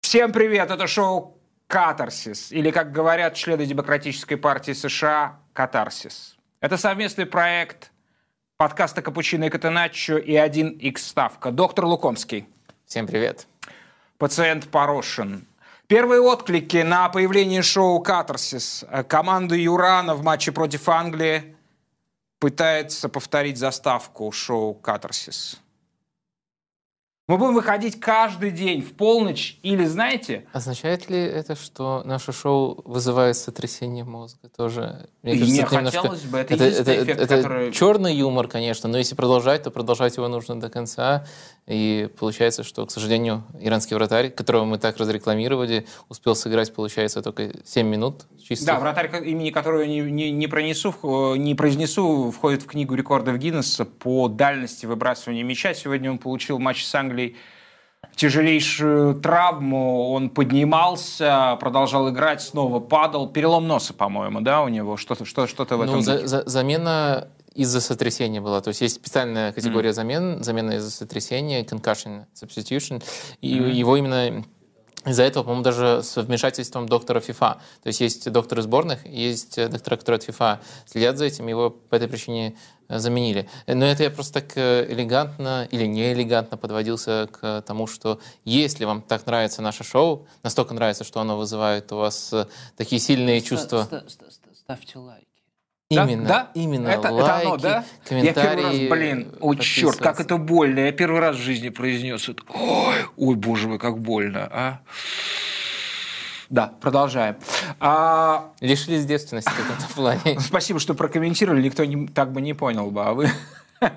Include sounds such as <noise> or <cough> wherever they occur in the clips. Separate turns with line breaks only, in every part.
Всем привет, это шоу «Катарсис», или, как говорят члены Демократической партии США, «Катарсис». Это совместный проект подкаста «Капучино и Катеначчо» и 1Х Ставка. Доктор Лукомский.
Всем привет.
Пациент Порошин. Первые отклики на появление шоу «Катарсис». Команда Юрана в матче против Англии пытается повторить заставку шоу «Катарсис». Мы будем выходить каждый день в полночь или, знаете...
Означает ли это, что наше шоу вызывает сотрясение мозга тоже?
Мне кажется, это хотелось немножко... бы, это, это, это, эффект,
это
который...
черный юмор, конечно, но если продолжать, то продолжать его нужно до конца. И получается, что, к сожалению, иранский вратарь, которого мы так разрекламировали, успел сыграть, получается, только 7 минут.
Чисто. Да, вратарь, имени которого не, не, не, пронесу, не произнесу, входит в книгу рекордов Гиннесса по дальности выбрасывания мяча. Сегодня он получил матч с Англией тяжелейшую травму, он поднимался, продолжал играть, снова падал. Перелом носа, по-моему, да, у него? Что-то что, что в ну, этом? Ну,
за, за, замена из-за сотрясения была. То есть есть специальная категория mm. замен, замена из-за сотрясения, concussion substitution, и mm. его именно из-за этого, по-моему, даже с вмешательством доктора ФИФА. То есть есть докторы сборных, есть доктора, которые от ФИФА следят за этим, его по этой причине э, заменили. Но это я просто так э, элегантно или не элегантно подводился к тому, что если вам так нравится наше шоу, настолько нравится, что оно вызывает у вас э, такие сильные чувства...
Ставьте лайк.
Именно, да? именно.
Это,
лайки,
это оно, да?
комментарии.
Я первый раз, блин, о черт, как это больно. Я первый раз в жизни произнес это. Ой, ой боже мой, как больно, а. Да, продолжаем. А...
Лишились девственности в этом плане. <laughs>
Спасибо, что прокомментировали. Никто не, так бы не понял бы, а вы <laughs>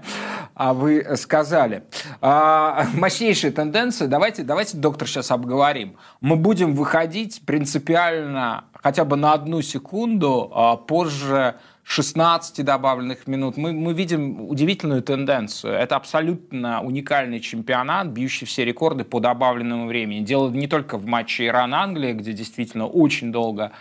а вы сказали. А, мощнейшие тенденции. Давайте, давайте, доктор, сейчас обговорим. Мы будем выходить принципиально хотя бы на одну секунду а, позже 16 добавленных минут. Мы, мы видим удивительную тенденцию. Это абсолютно уникальный чемпионат, бьющий все рекорды по добавленному времени. Дело не только в матче Иран-Англия, где действительно очень долго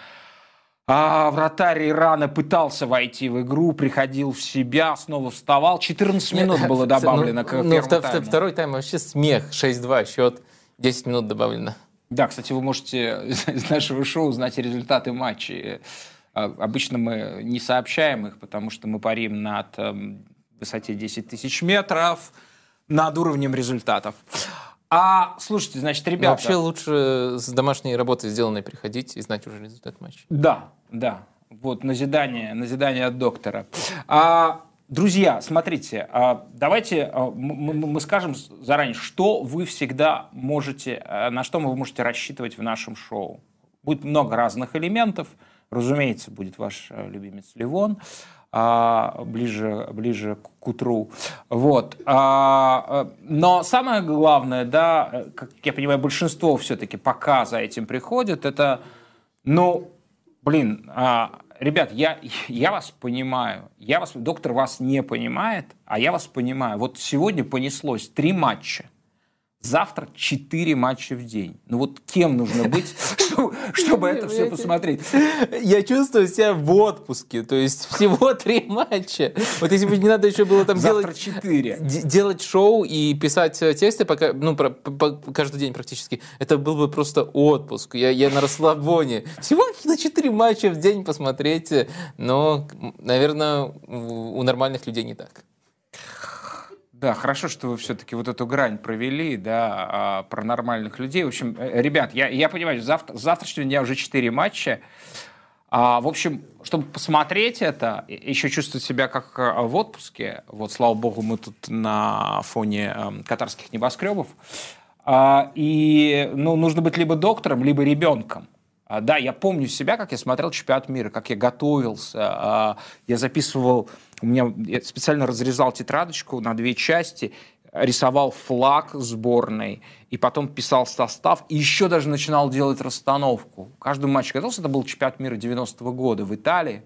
а вратарь Ирана пытался войти в игру, приходил в себя, снова вставал. 14 минут было <laughs> добавлено ну, к ну, первому тайму.
Второй тайм вообще смех. 6-2 счет, 10 минут добавлено.
Да, кстати, вы можете <laughs> из нашего шоу узнать результаты матчей. А, обычно мы не сообщаем их, потому что мы парим над эм, высоте 10 тысяч метров, над уровнем результатов. А, слушайте, значит, ребята...
вообще лучше с домашней работой сделанной приходить и знать уже результат матча.
Да, да. Вот, назидание, назидание от доктора. А, друзья, смотрите, а, давайте а, мы, мы скажем заранее, что вы всегда можете, а, на что вы можете рассчитывать в нашем шоу. Будет много разных элементов. Разумеется, будет ваш э, любимец Ливон а, ближе, ближе к утру. Вот. А, э, но самое главное, да, э, как я понимаю, большинство все-таки пока за этим приходит, это, ну, блин, а, ребят, я, я вас понимаю, я вас, доктор вас не понимает, а я вас понимаю. Вот сегодня понеслось три матча. Завтра 4 матча в день. Ну вот кем нужно быть, <laughs> чтобы, это все посмотреть?
Я чувствую себя в отпуске. То есть всего 3 матча. Вот если бы не надо еще было там
Завтра делать... 4.
Делать шоу и писать э, тексты пока, ну, про, по, каждый день практически. Это был бы просто отпуск. Я, я на расслабоне. Всего на 4 матча в день посмотреть. Но, наверное, у нормальных людей не так.
Да, хорошо, что вы все-таки вот эту грань провели, да, а, про нормальных людей. В общем, э, ребят, я, я понимаю, завтра, завтрашнего дня уже 4 матча. А, в общем, чтобы посмотреть это, еще чувствовать себя как э, в отпуске, вот, слава богу, мы тут на фоне э, катарских небоскребов, а, и, ну, нужно быть либо доктором, либо ребенком. А, да, я помню себя, как я смотрел чемпионат мира, как я готовился, а, я записывал у меня я специально разрезал тетрадочку на две части, рисовал флаг сборной, и потом писал состав, и еще даже начинал делать расстановку. Каждый матч готовился, это был чемпионат мира 90-го года в Италии.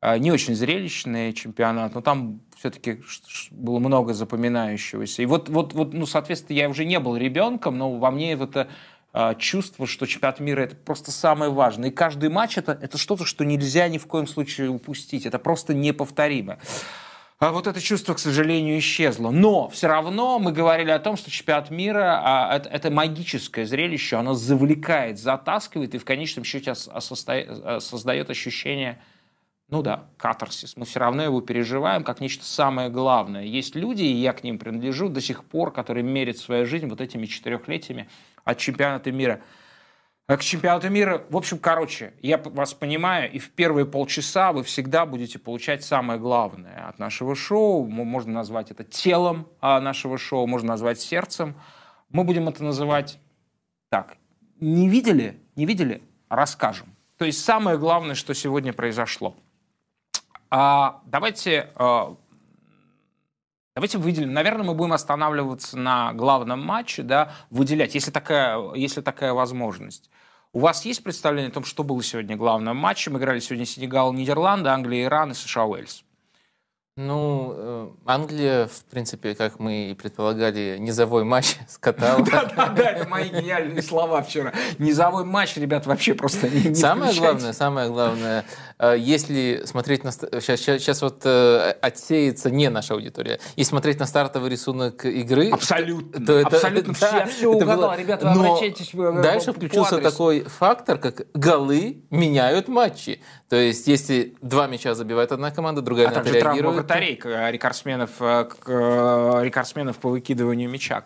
А, не очень зрелищный чемпионат, но там все-таки было много запоминающегося. И вот, вот, вот, ну, соответственно, я уже не был ребенком, но во мне это а, чувство, что чемпионат мира это просто самое важное. И каждый матч это, это что-то, что нельзя ни в коем случае упустить. Это просто неповторимо. а вот это чувство, к сожалению, исчезло. Но все равно мы говорили о том, что чемпионат мира а, это, это магическое зрелище, оно завлекает, затаскивает и в конечном счете создает ощущение, ну да, катарсис. Мы все равно его переживаем как нечто самое главное. Есть люди, и я к ним принадлежу до сих пор, которые мерят свою жизнь вот этими четырехлетиями от чемпионата мира – Э, к чемпионату мира. В общем, короче, я вас понимаю, и в первые полчаса вы всегда будете получать самое главное от нашего шоу. Можно назвать это телом а, нашего шоу, можно назвать сердцем. Мы будем это называть так. Не видели? Не видели? Расскажем. То есть самое главное, что сегодня произошло. А, давайте, а, давайте выделим. Наверное, мы будем останавливаться на главном матче, да, выделять, если такая, если такая возможность. У вас есть представление о том, что было сегодня главным матчем? Играли сегодня Сенегал, Нидерланды, Англия, Иран и США, Уэльс.
Ну, э, Англия, в принципе, как мы и предполагали, низовой матч <laughs> скатала. <laughs>
Да-да-да, это мои гениальные слова вчера. Низовой матч, ребят, вообще просто не
Самое главное, самое главное, э, если смотреть на... Сейчас, сейчас вот э, отсеется не наша аудитория. Если смотреть на стартовый рисунок игры...
Абсолютно, то это, абсолютно. Да, я все угадал, ребята, вы обращайтесь
Дальше включился такой фактор, как голы меняют матчи. То есть, если два мяча забивает одна команда, другая а на это реагирует
вратарей, э, рекордсменов, э, э, рекордсменов по выкидыванию мяча.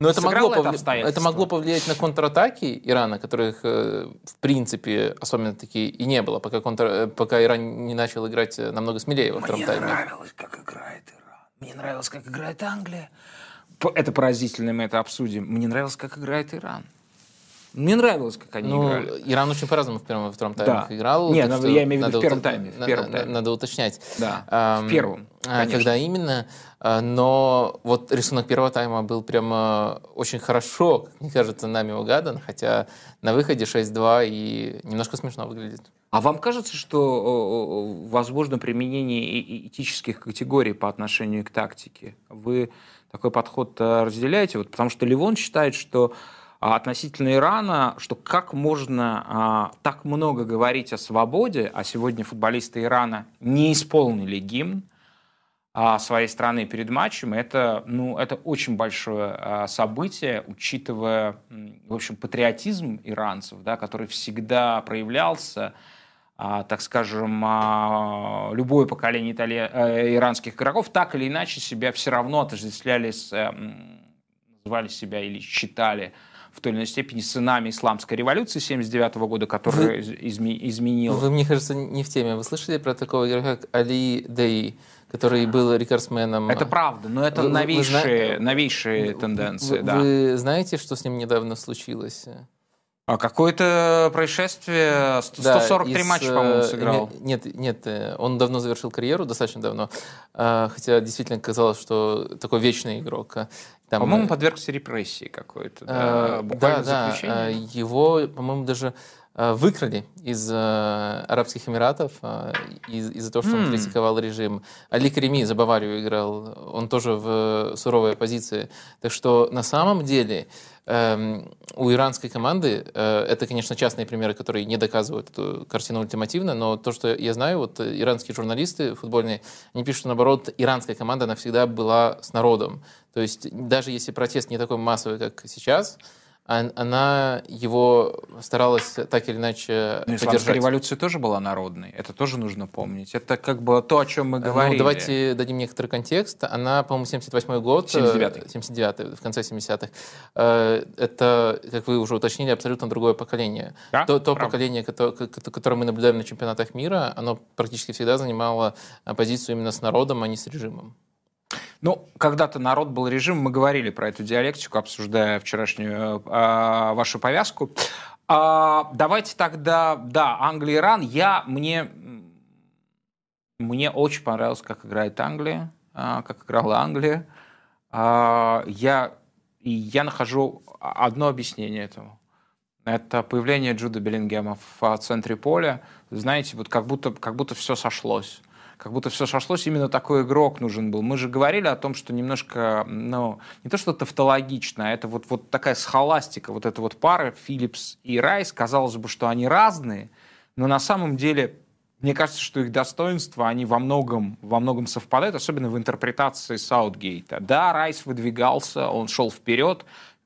Но это могло, это, повли... это могло повлиять на контратаки Ирана, которых, в принципе, особенно такие и не было, пока, контр... пока Иран не начал играть намного смелее во втором тайме.
Мне нравилось, как играет Иран. Мне нравилось, как играет Англия. Это поразительно, мы это обсудим. Мне нравилось, как играет Иран. Мне нравилось, как они ну, играли.
Иран очень по-разному в первом и втором тайме да. играл.
Нет, надо, я имею в виду в первом тайме. В первом
тайме. надо уточнять.
Да, эм, в первом,
а, конечно. Когда именно. А, но вот рисунок первого тайма был прямо очень хорошо, мне кажется, нами угадан, хотя на выходе 6-2 и немножко смешно выглядит.
А вам кажется, что возможно применение этических категорий по отношению к тактике? Вы такой подход э, разделяете? Вот, потому что Ливон считает, что относительно Ирана, что как можно а, так много говорить о свободе, а сегодня футболисты Ирана не исполнили гимн а, своей страны перед матчем, это, ну, это очень большое а, событие, учитывая, в общем, патриотизм иранцев, да, который всегда проявлялся, а, так скажем, а, любое поколение итали... а, иранских игроков так или иначе себя все равно отождествляли с, а, называли себя или считали в той или иной степени сынами исламской революции 79 года, которая вы, изме, изменила.
Вы, мне кажется, не в теме. Вы слышали про такого игрока, как Али Дей, который был рекордсменом?
Это правда, но это вы, новейшие, вы, новейшие тенденции.
Вы,
да.
вы знаете, что с ним недавно случилось?
А какое-то происшествие, 143 да, матча, по-моему, э, сыграл.
Нет, нет, э, он давно завершил карьеру, достаточно давно. А, хотя действительно казалось, что такой вечный игрок.
Там, по-моему, э, подвергся репрессии какой-то. Да,
да, да. Его, по-моему, даже выкрали из Арабских Эмиратов из- из-за того, что mm. он критиковал режим. Али Карими за Баварию играл, он тоже в суровой оппозиции. Так что на самом деле у иранской команды, э, это, конечно, частные примеры, которые не доказывают эту картину ультимативно, но то, что я знаю, вот иранские журналисты футбольные, они пишут, что, наоборот, иранская команда, она всегда была с народом. То есть даже если протест не такой массовый, как сейчас, она его старалась так или иначе
Но поддержать. революция тоже была народной, это тоже нужно помнить. Это как бы то, о чем мы ну, говорили. Ну,
давайте дадим некоторый контекст. Она, по-моему, 78 год.
79
79 в конце 70-х. Э, это, как вы уже уточнили, абсолютно другое поколение. Да? То, то поколение, которое, которое мы наблюдаем на чемпионатах мира, оно практически всегда занимало позицию именно с народом, а не с режимом.
Ну, когда-то народ был режим, мы говорили про эту диалектику, обсуждая вчерашнюю э, вашу повязку. А, давайте тогда, да, Англия, Иран. Я, мне, мне очень понравилось, как играет Англия, э, как играла Англия. Э, я, я нахожу одно объяснение этому. Это появление Джуда Беллингема в центре поля. Знаете, вот как будто, как будто все сошлось как будто все сошлось, именно такой игрок нужен был. Мы же говорили о том, что немножко, ну, не то что тавтологично, а это вот, вот такая схоластика, вот эта вот пара, Филлипс и Райс, казалось бы, что они разные, но на самом деле мне кажется, что их достоинства, они во многом, во многом совпадают, особенно в интерпретации Саутгейта. Да, Райс выдвигался, он шел вперед,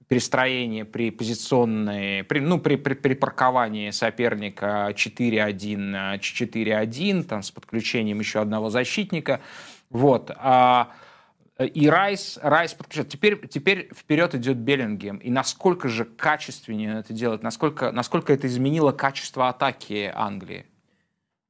перестроение при позиционной, при, ну, при, при, при парковании соперника 4-1, 4-1, там, с подключением еще одного защитника. Вот. А, и Райс, Райс подключает. Теперь, теперь вперед идет Беллингем. И насколько же качественнее это делает, насколько, насколько это изменило качество атаки Англии?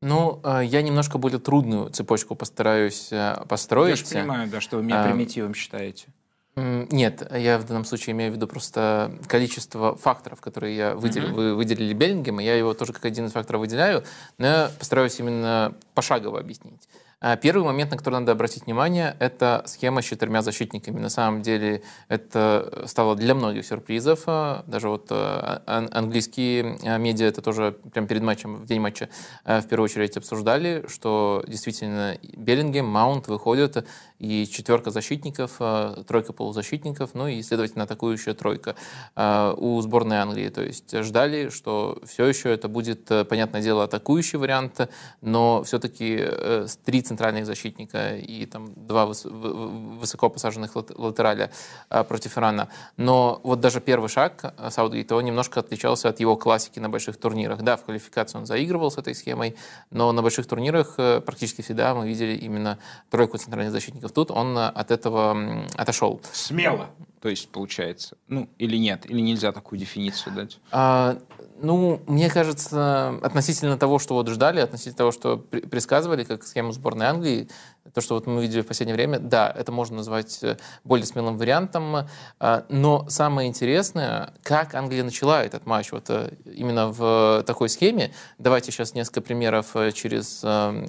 Ну, э, я немножко более трудную цепочку постараюсь э, построить.
Я же понимаю, да, что вы меня а, примитивом считаете.
Нет, я в данном случае имею в виду просто количество факторов, которые я выделил. Mm-hmm. Вы выделили Беллингема, я его тоже как один из факторов выделяю, но я постараюсь именно пошагово объяснить. А первый момент, на который надо обратить внимание, это схема с четырьмя защитниками. На самом деле это стало для многих сюрпризов. А, даже вот а, английские медиа это тоже прямо перед матчем, в день матча в первую очередь обсуждали, что действительно Беллингем, Маунт выходят и четверка защитников, тройка полузащитников, ну и, следовательно, атакующая тройка у сборной Англии. То есть ждали, что все еще это будет, понятное дело, атакующий вариант, но все-таки э, с 30 центральных защитника и там два высоко посаженных латераля а, против Ирана. Но вот даже первый шаг а, Саудгейта, он немножко отличался от его классики на больших турнирах. Да, в квалификации он заигрывал с этой схемой, но на больших турнирах э, практически всегда мы видели именно тройку центральных защитников. Тут он э, от этого отошел.
Смело, то есть получается. Ну, или нет, или нельзя такую дефиницию дать?
А, ну, мне кажется, относительно того, что вот ждали, относительно того, что предсказывали, как схему сборной Англии, то, что вот мы видели в последнее время, да, это можно назвать э, более смелым вариантом, э, но самое интересное, как Англия начала этот матч вот э, именно в такой схеме. Давайте сейчас несколько примеров через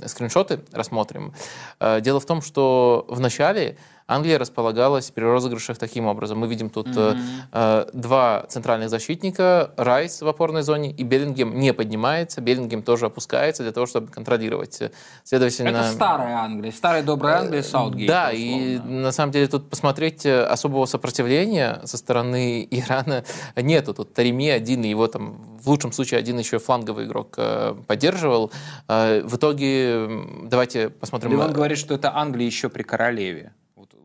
скриншоты рассмотрим. Дело в том, что в начале Англия располагалась при розыгрышах таким образом. Мы видим тут mm-hmm. э, два центральных защитника, Райс в опорной зоне, и Беллингем не поднимается, Беллингем тоже опускается для того, чтобы контролировать.
Следовательно, Это старая Англия, старая добрая Англия, Саутгейт.
Да, и на самом деле тут посмотреть э, особого сопротивления со стороны <laughs> Ирана нету. Тут Тареми один, и его там в лучшем случае один еще фланговый игрок э, поддерживал. В итоге давайте посмотрим.
Леван говорит, что это Англия еще при королеве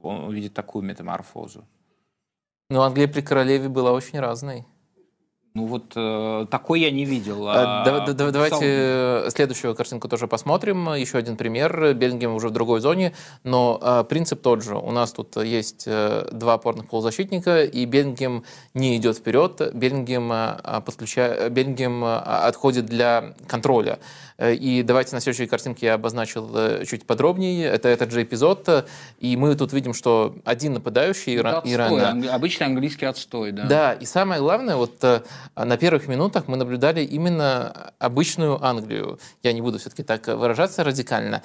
он увидит такую метаморфозу.
Ну, Англия при королеве была очень разной.
Ну вот э, такой я не видел.
А, да, да, давайте следующую картинку тоже посмотрим. Еще один пример. Беллингем уже в другой зоне, но э, принцип тот же. У нас тут есть э, два опорных полузащитника, и Беллингем не идет вперед. Беллингем, э, подключая, Беллингем э, отходит для контроля. Э, и давайте на следующей картинке я обозначил э, чуть подробнее. Это этот же эпизод. И мы тут видим, что один нападающий Ира...
Ирана... Обычный английский отстой, да.
Да, и самое главное, вот на первых минутах мы наблюдали именно обычную Англию. Я не буду все-таки так выражаться радикально.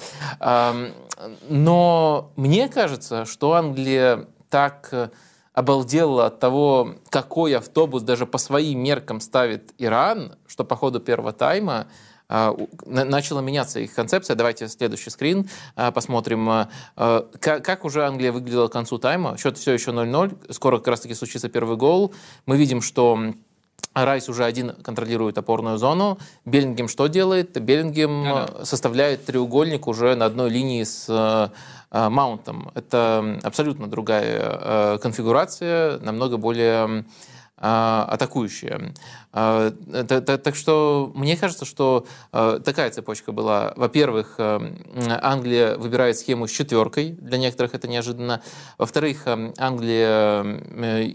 Но мне кажется, что Англия так обалдела от того, какой автобус даже по своим меркам ставит Иран, что по ходу первого тайма а, начала меняться их концепция. Давайте следующий скрин а, посмотрим. А, как уже Англия выглядела к концу тайма. Счет все еще 0-0. Скоро как раз-таки случится первый гол. Мы видим, что Райс уже один контролирует опорную зону. Беллингем что делает? Беллингем да составляет треугольник уже на одной линии с Маунтом. Это абсолютно другая конфигурация, намного более атакующая. А, так что мне кажется, что а, такая цепочка была. Во-первых, а, Англия выбирает схему с четверкой, для некоторых это неожиданно. Во-вторых, Англия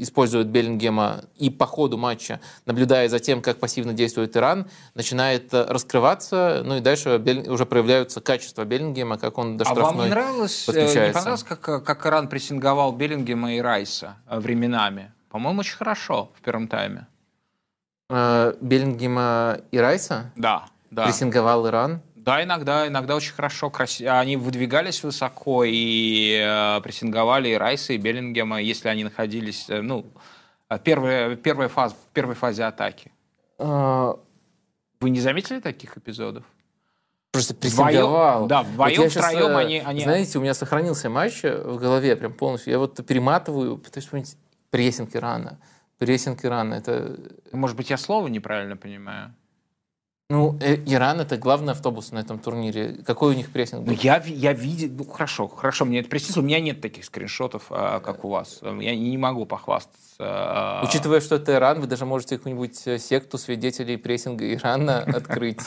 использует Беллингема и по ходу матча, наблюдая за тем, как пассивно действует Иран, начинает раскрываться, ну и дальше уже проявляются качества Беллингема, как он до штрафной А
вам не нравилось, э, не понравилось, как, как Иран прессинговал Беллингема и Райса временами? По-моему, очень хорошо в первом тайме.
Э, Беллингема и Райса?
Да, да.
Прессинговал Иран?
Да, иногда, иногда очень хорошо. Они выдвигались высоко и э, прессинговали и Райса, и Беллингема, если они находились, э, ну, э, первая, первая фаза, в первой фазе атаки. А... Вы не заметили таких эпизодов?
Просто прессинговал.
да, вдвоем, вот втроем сейчас, они, они...
Знаете, у меня сохранился матч в голове прям полностью. Я вот перематываю, пытаюсь вспомнить прессинг Ирана прессинг Ирана. Это...
Может быть, я слово неправильно понимаю?
Ну, э, Иран это главный автобус на этом турнире. Какой у них прессинг
был? Ну, я, я видел, ну, хорошо, хорошо, мне это приснилось. У меня нет таких скриншотов, а, как у вас. Я не могу похвастаться. А.
Учитывая, что это Иран, вы даже можете какую-нибудь э, секту свидетелей прессинга Ирана <laughs> открыть.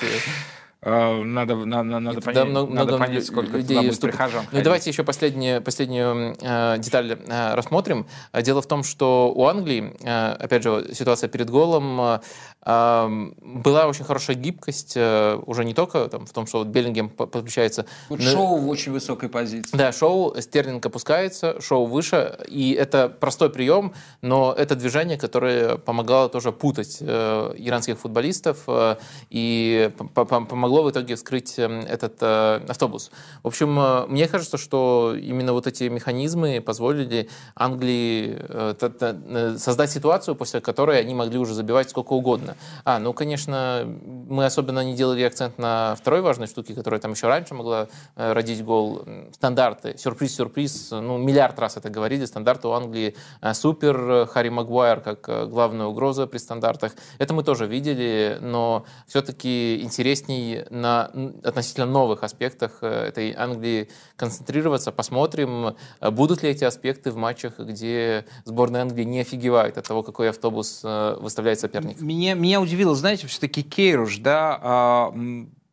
Э, надо, надо, надо, понять, много, надо много понять, сколько людей туда будет прихожан.
Ну, давайте еще последнюю, последнюю э, деталь э, рассмотрим. Дело в том, что у Англии, э, опять же, ситуация перед голом, была очень хорошая гибкость, э, уже не только там, в том, что вот Беллингем подключается.
Вот но... Шоу в очень высокой позиции.
Да, шоу, Стерлинг опускается, шоу выше, и это простой прием, но это движение, которое помогало тоже путать э, иранских футболистов э, и помогло в итоге вскрыть э, этот э, автобус. В общем, э, мне кажется, что именно вот эти механизмы позволили Англии э, создать ситуацию, после которой они могли уже забивать сколько угодно. А, ну, конечно, мы особенно не делали акцент на второй важной штуке, которая там еще раньше могла э, родить гол. Стандарты. Сюрприз-сюрприз. Ну, миллиард раз это говорили. Стандарты у Англии э, супер. Харри Магуайр как э, главная угроза при стандартах. Это мы тоже видели, но все-таки интересней на относительно новых аспектах этой Англии концентрироваться. Посмотрим, будут ли эти аспекты в матчах, где сборная Англии не офигевает от того, какой автобус выставляет соперник.
Мне, меня удивило, знаете, все-таки Кейруш, да, а,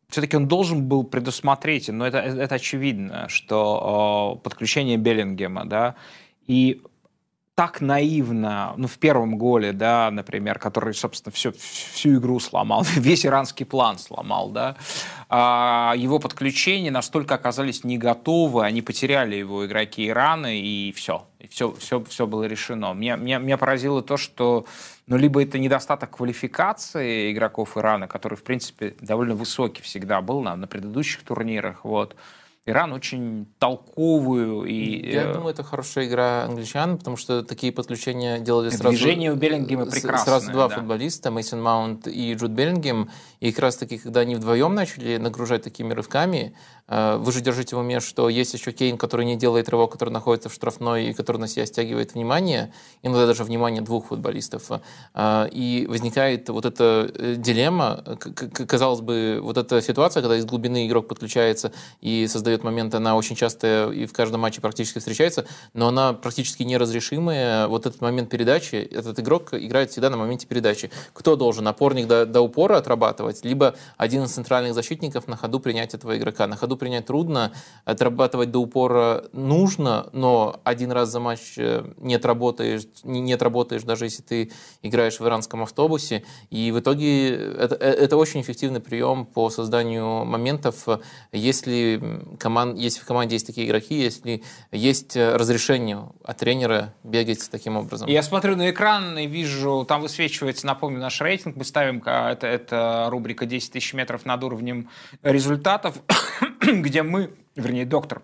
все-таки он должен был предусмотреть, но это, это очевидно, что а, подключение Беллингема, да, и так наивно, ну, в первом голе, да, например, который, собственно, всю, всю игру сломал, <laughs> весь иранский план сломал, да, а его подключения настолько оказались не готовы, они потеряли его игроки Ирана, и все, все, все, все было решено. Меня, меня, меня поразило то, что, ну, либо это недостаток квалификации игроков Ирана, который, в принципе, довольно высокий всегда был на, на предыдущих турнирах, вот, Иран очень толковую и...
Я э, думаю, это хорошая игра англичан, потому что такие подключения делали
сразу... Движение у Беллингема прекрасное.
Сразу два да. футболиста, Мейсон Маунт и Джуд Беллингем. И как раз таки, когда они вдвоем начали нагружать такими рывками, вы же держите в уме, что есть еще Кейн, который не делает рывок, который находится в штрафной и который на себя стягивает внимание, иногда даже внимание двух футболистов. Э, и возникает вот эта дилемма, казалось бы, вот эта ситуация, когда из глубины игрок подключается и создает момент, она очень часто и в каждом матче практически встречается, но она практически неразрешимая. Вот этот момент передачи, этот игрок играет всегда на моменте передачи. Кто должен? Опорник до, до упора отрабатывать, либо один из центральных защитников на ходу принять этого игрока. На ходу принять трудно, отрабатывать до упора нужно, но один раз за матч э, не отработаешь, не отработаешь, даже если ты играешь в иранском автобусе. И в итоге это, э, это очень эффективный прием по созданию моментов, если команд, если в команде есть такие игроки, если есть э, разрешение от тренера бегать таким образом.
Я смотрю на экран и вижу, там высвечивается, напомню, наш рейтинг. Мы ставим, это, это рубрика 10 тысяч метров над уровнем результатов, <clears throat> где мы, вернее, доктор,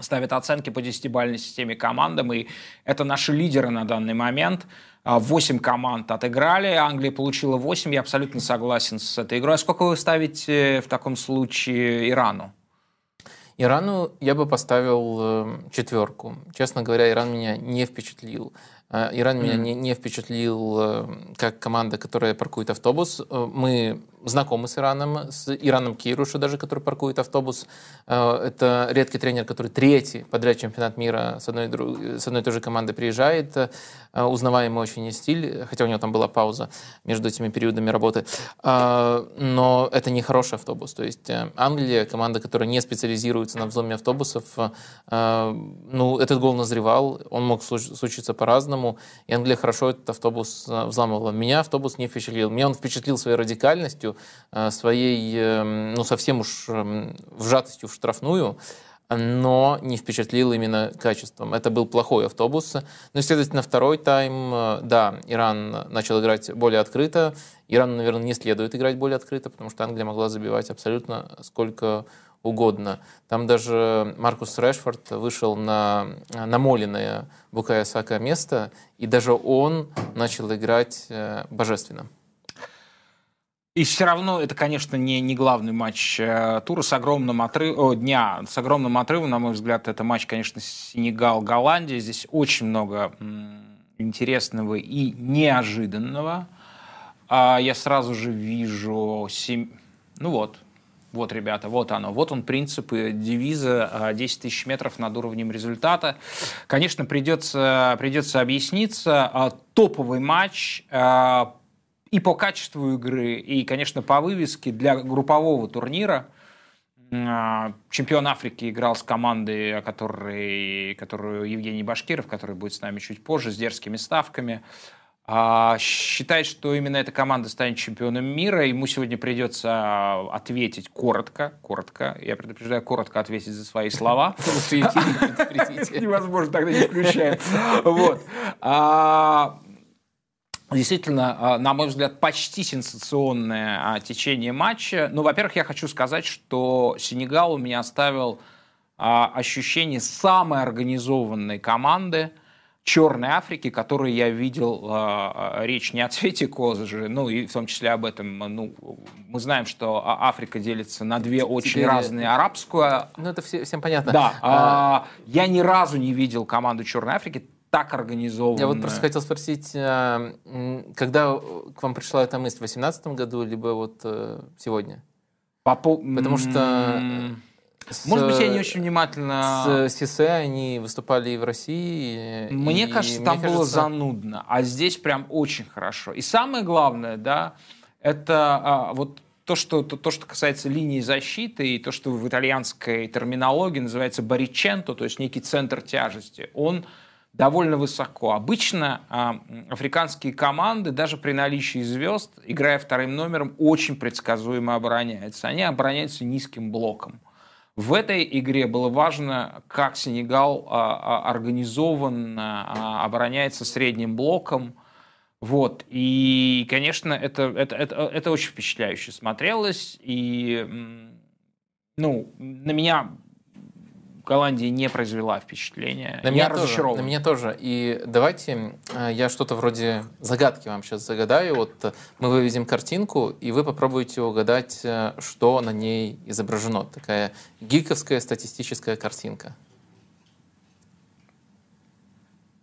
ставит оценки по десятибалльной системе командам, и это наши лидеры на данный момент. 8 команд отыграли, Англия получила 8, я абсолютно согласен с этой игрой. А сколько вы ставите в таком случае Ирану?
Ирану я бы поставил э, четверку. Честно говоря, Иран меня не впечатлил. Э, Иран mm-hmm. меня не, не впечатлил э, как команда, которая паркует автобус. Э, мы знакомы с Ираном, с Ираном Кируша даже, который паркует автобус. Это редкий тренер, который третий подряд чемпионат мира с одной, с одной и той же командой приезжает. Узнаваемый очень стиль, хотя у него там была пауза между этими периодами работы. Но это не хороший автобус. То есть Англия, команда, которая не специализируется на взломе автобусов, ну, этот гол назревал, он мог случиться по-разному и Англия хорошо этот автобус э, взламывала. Меня автобус не впечатлил. Меня он впечатлил своей радикальностью, э, своей, эм, ну, совсем уж эм, вжатостью в штрафную, но не впечатлил именно качеством. Это был плохой автобус. Ну, следовательно, второй тайм, э, да, Иран начал играть более открыто. Ирану, наверное, не следует играть более открыто, потому что Англия могла забивать абсолютно сколько угодно. Там даже Маркус Решфорд вышел на намоленное Букая Сака место, и даже он начал играть э, божественно.
И все равно это, конечно, не, не главный матч э, тура с огромным отрывом, дня, с огромным отрывом, на мой взгляд, это матч, конечно, Сенегал-Голландия. Здесь очень много интересного и неожиданного. а, я сразу же вижу... Сем... Ну вот, вот, ребята, вот оно. Вот он принцип девиза 10 тысяч метров над уровнем результата. Конечно, придется, придется объясниться. Топовый матч и по качеству игры, и, конечно, по вывеске для группового турнира. Чемпион Африки играл с командой, которой, которую Евгений Башкиров, который будет с нами чуть позже, с дерзкими ставками. А, считает, что именно эта команда станет чемпионом мира. Ему сегодня придется ответить коротко, коротко. Я предупреждаю, коротко ответить за свои слова. <laughs> <laughs> Невозможно, тогда не включаем. Вот. Действительно, а, на мой взгляд, почти сенсационное а, течение матча. Ну, во-первых, я хочу сказать, что Сенегал у меня оставил а, ощущение самой организованной команды Черной Африки, которую я видел. Речь не о цвете кожи, ну и в том числе об этом. Ну, мы знаем, что Африка делится на две очень Теперь... разные арабскую.
Ну, это всем понятно.
Да. А... Я ни разу не видел команду Черной Африки так организованно.
Я вот просто хотел спросить, э, когда к вам пришла эта мысль, в 2018 году, либо вот э, сегодня?
По Потому что... С, Может быть, я не очень внимательно...
С Сисе они выступали и в России.
Мне и, кажется, там мне было занудно, а здесь прям очень хорошо. И самое главное, да, это а, вот то что, то, то, что касается линии защиты и то, что в итальянской терминологии называется бариченто, то есть некий центр тяжести, он довольно высоко. Обычно а, африканские команды, даже при наличии звезд, играя вторым номером, очень предсказуемо обороняются. Они обороняются низким блоком. В этой игре было важно, как Сенегал а, а, организованно а, обороняется средним блоком. Вот. И, конечно, это, это, это, это очень впечатляюще смотрелось. И ну, на меня Голландия не произвела впечатления.
На меня разочарован. на меня тоже. И давайте э, я что-то вроде загадки вам сейчас загадаю. Вот э, мы выведем картинку, и вы попробуете угадать, э, что на ней изображено. Такая гиковская статистическая картинка.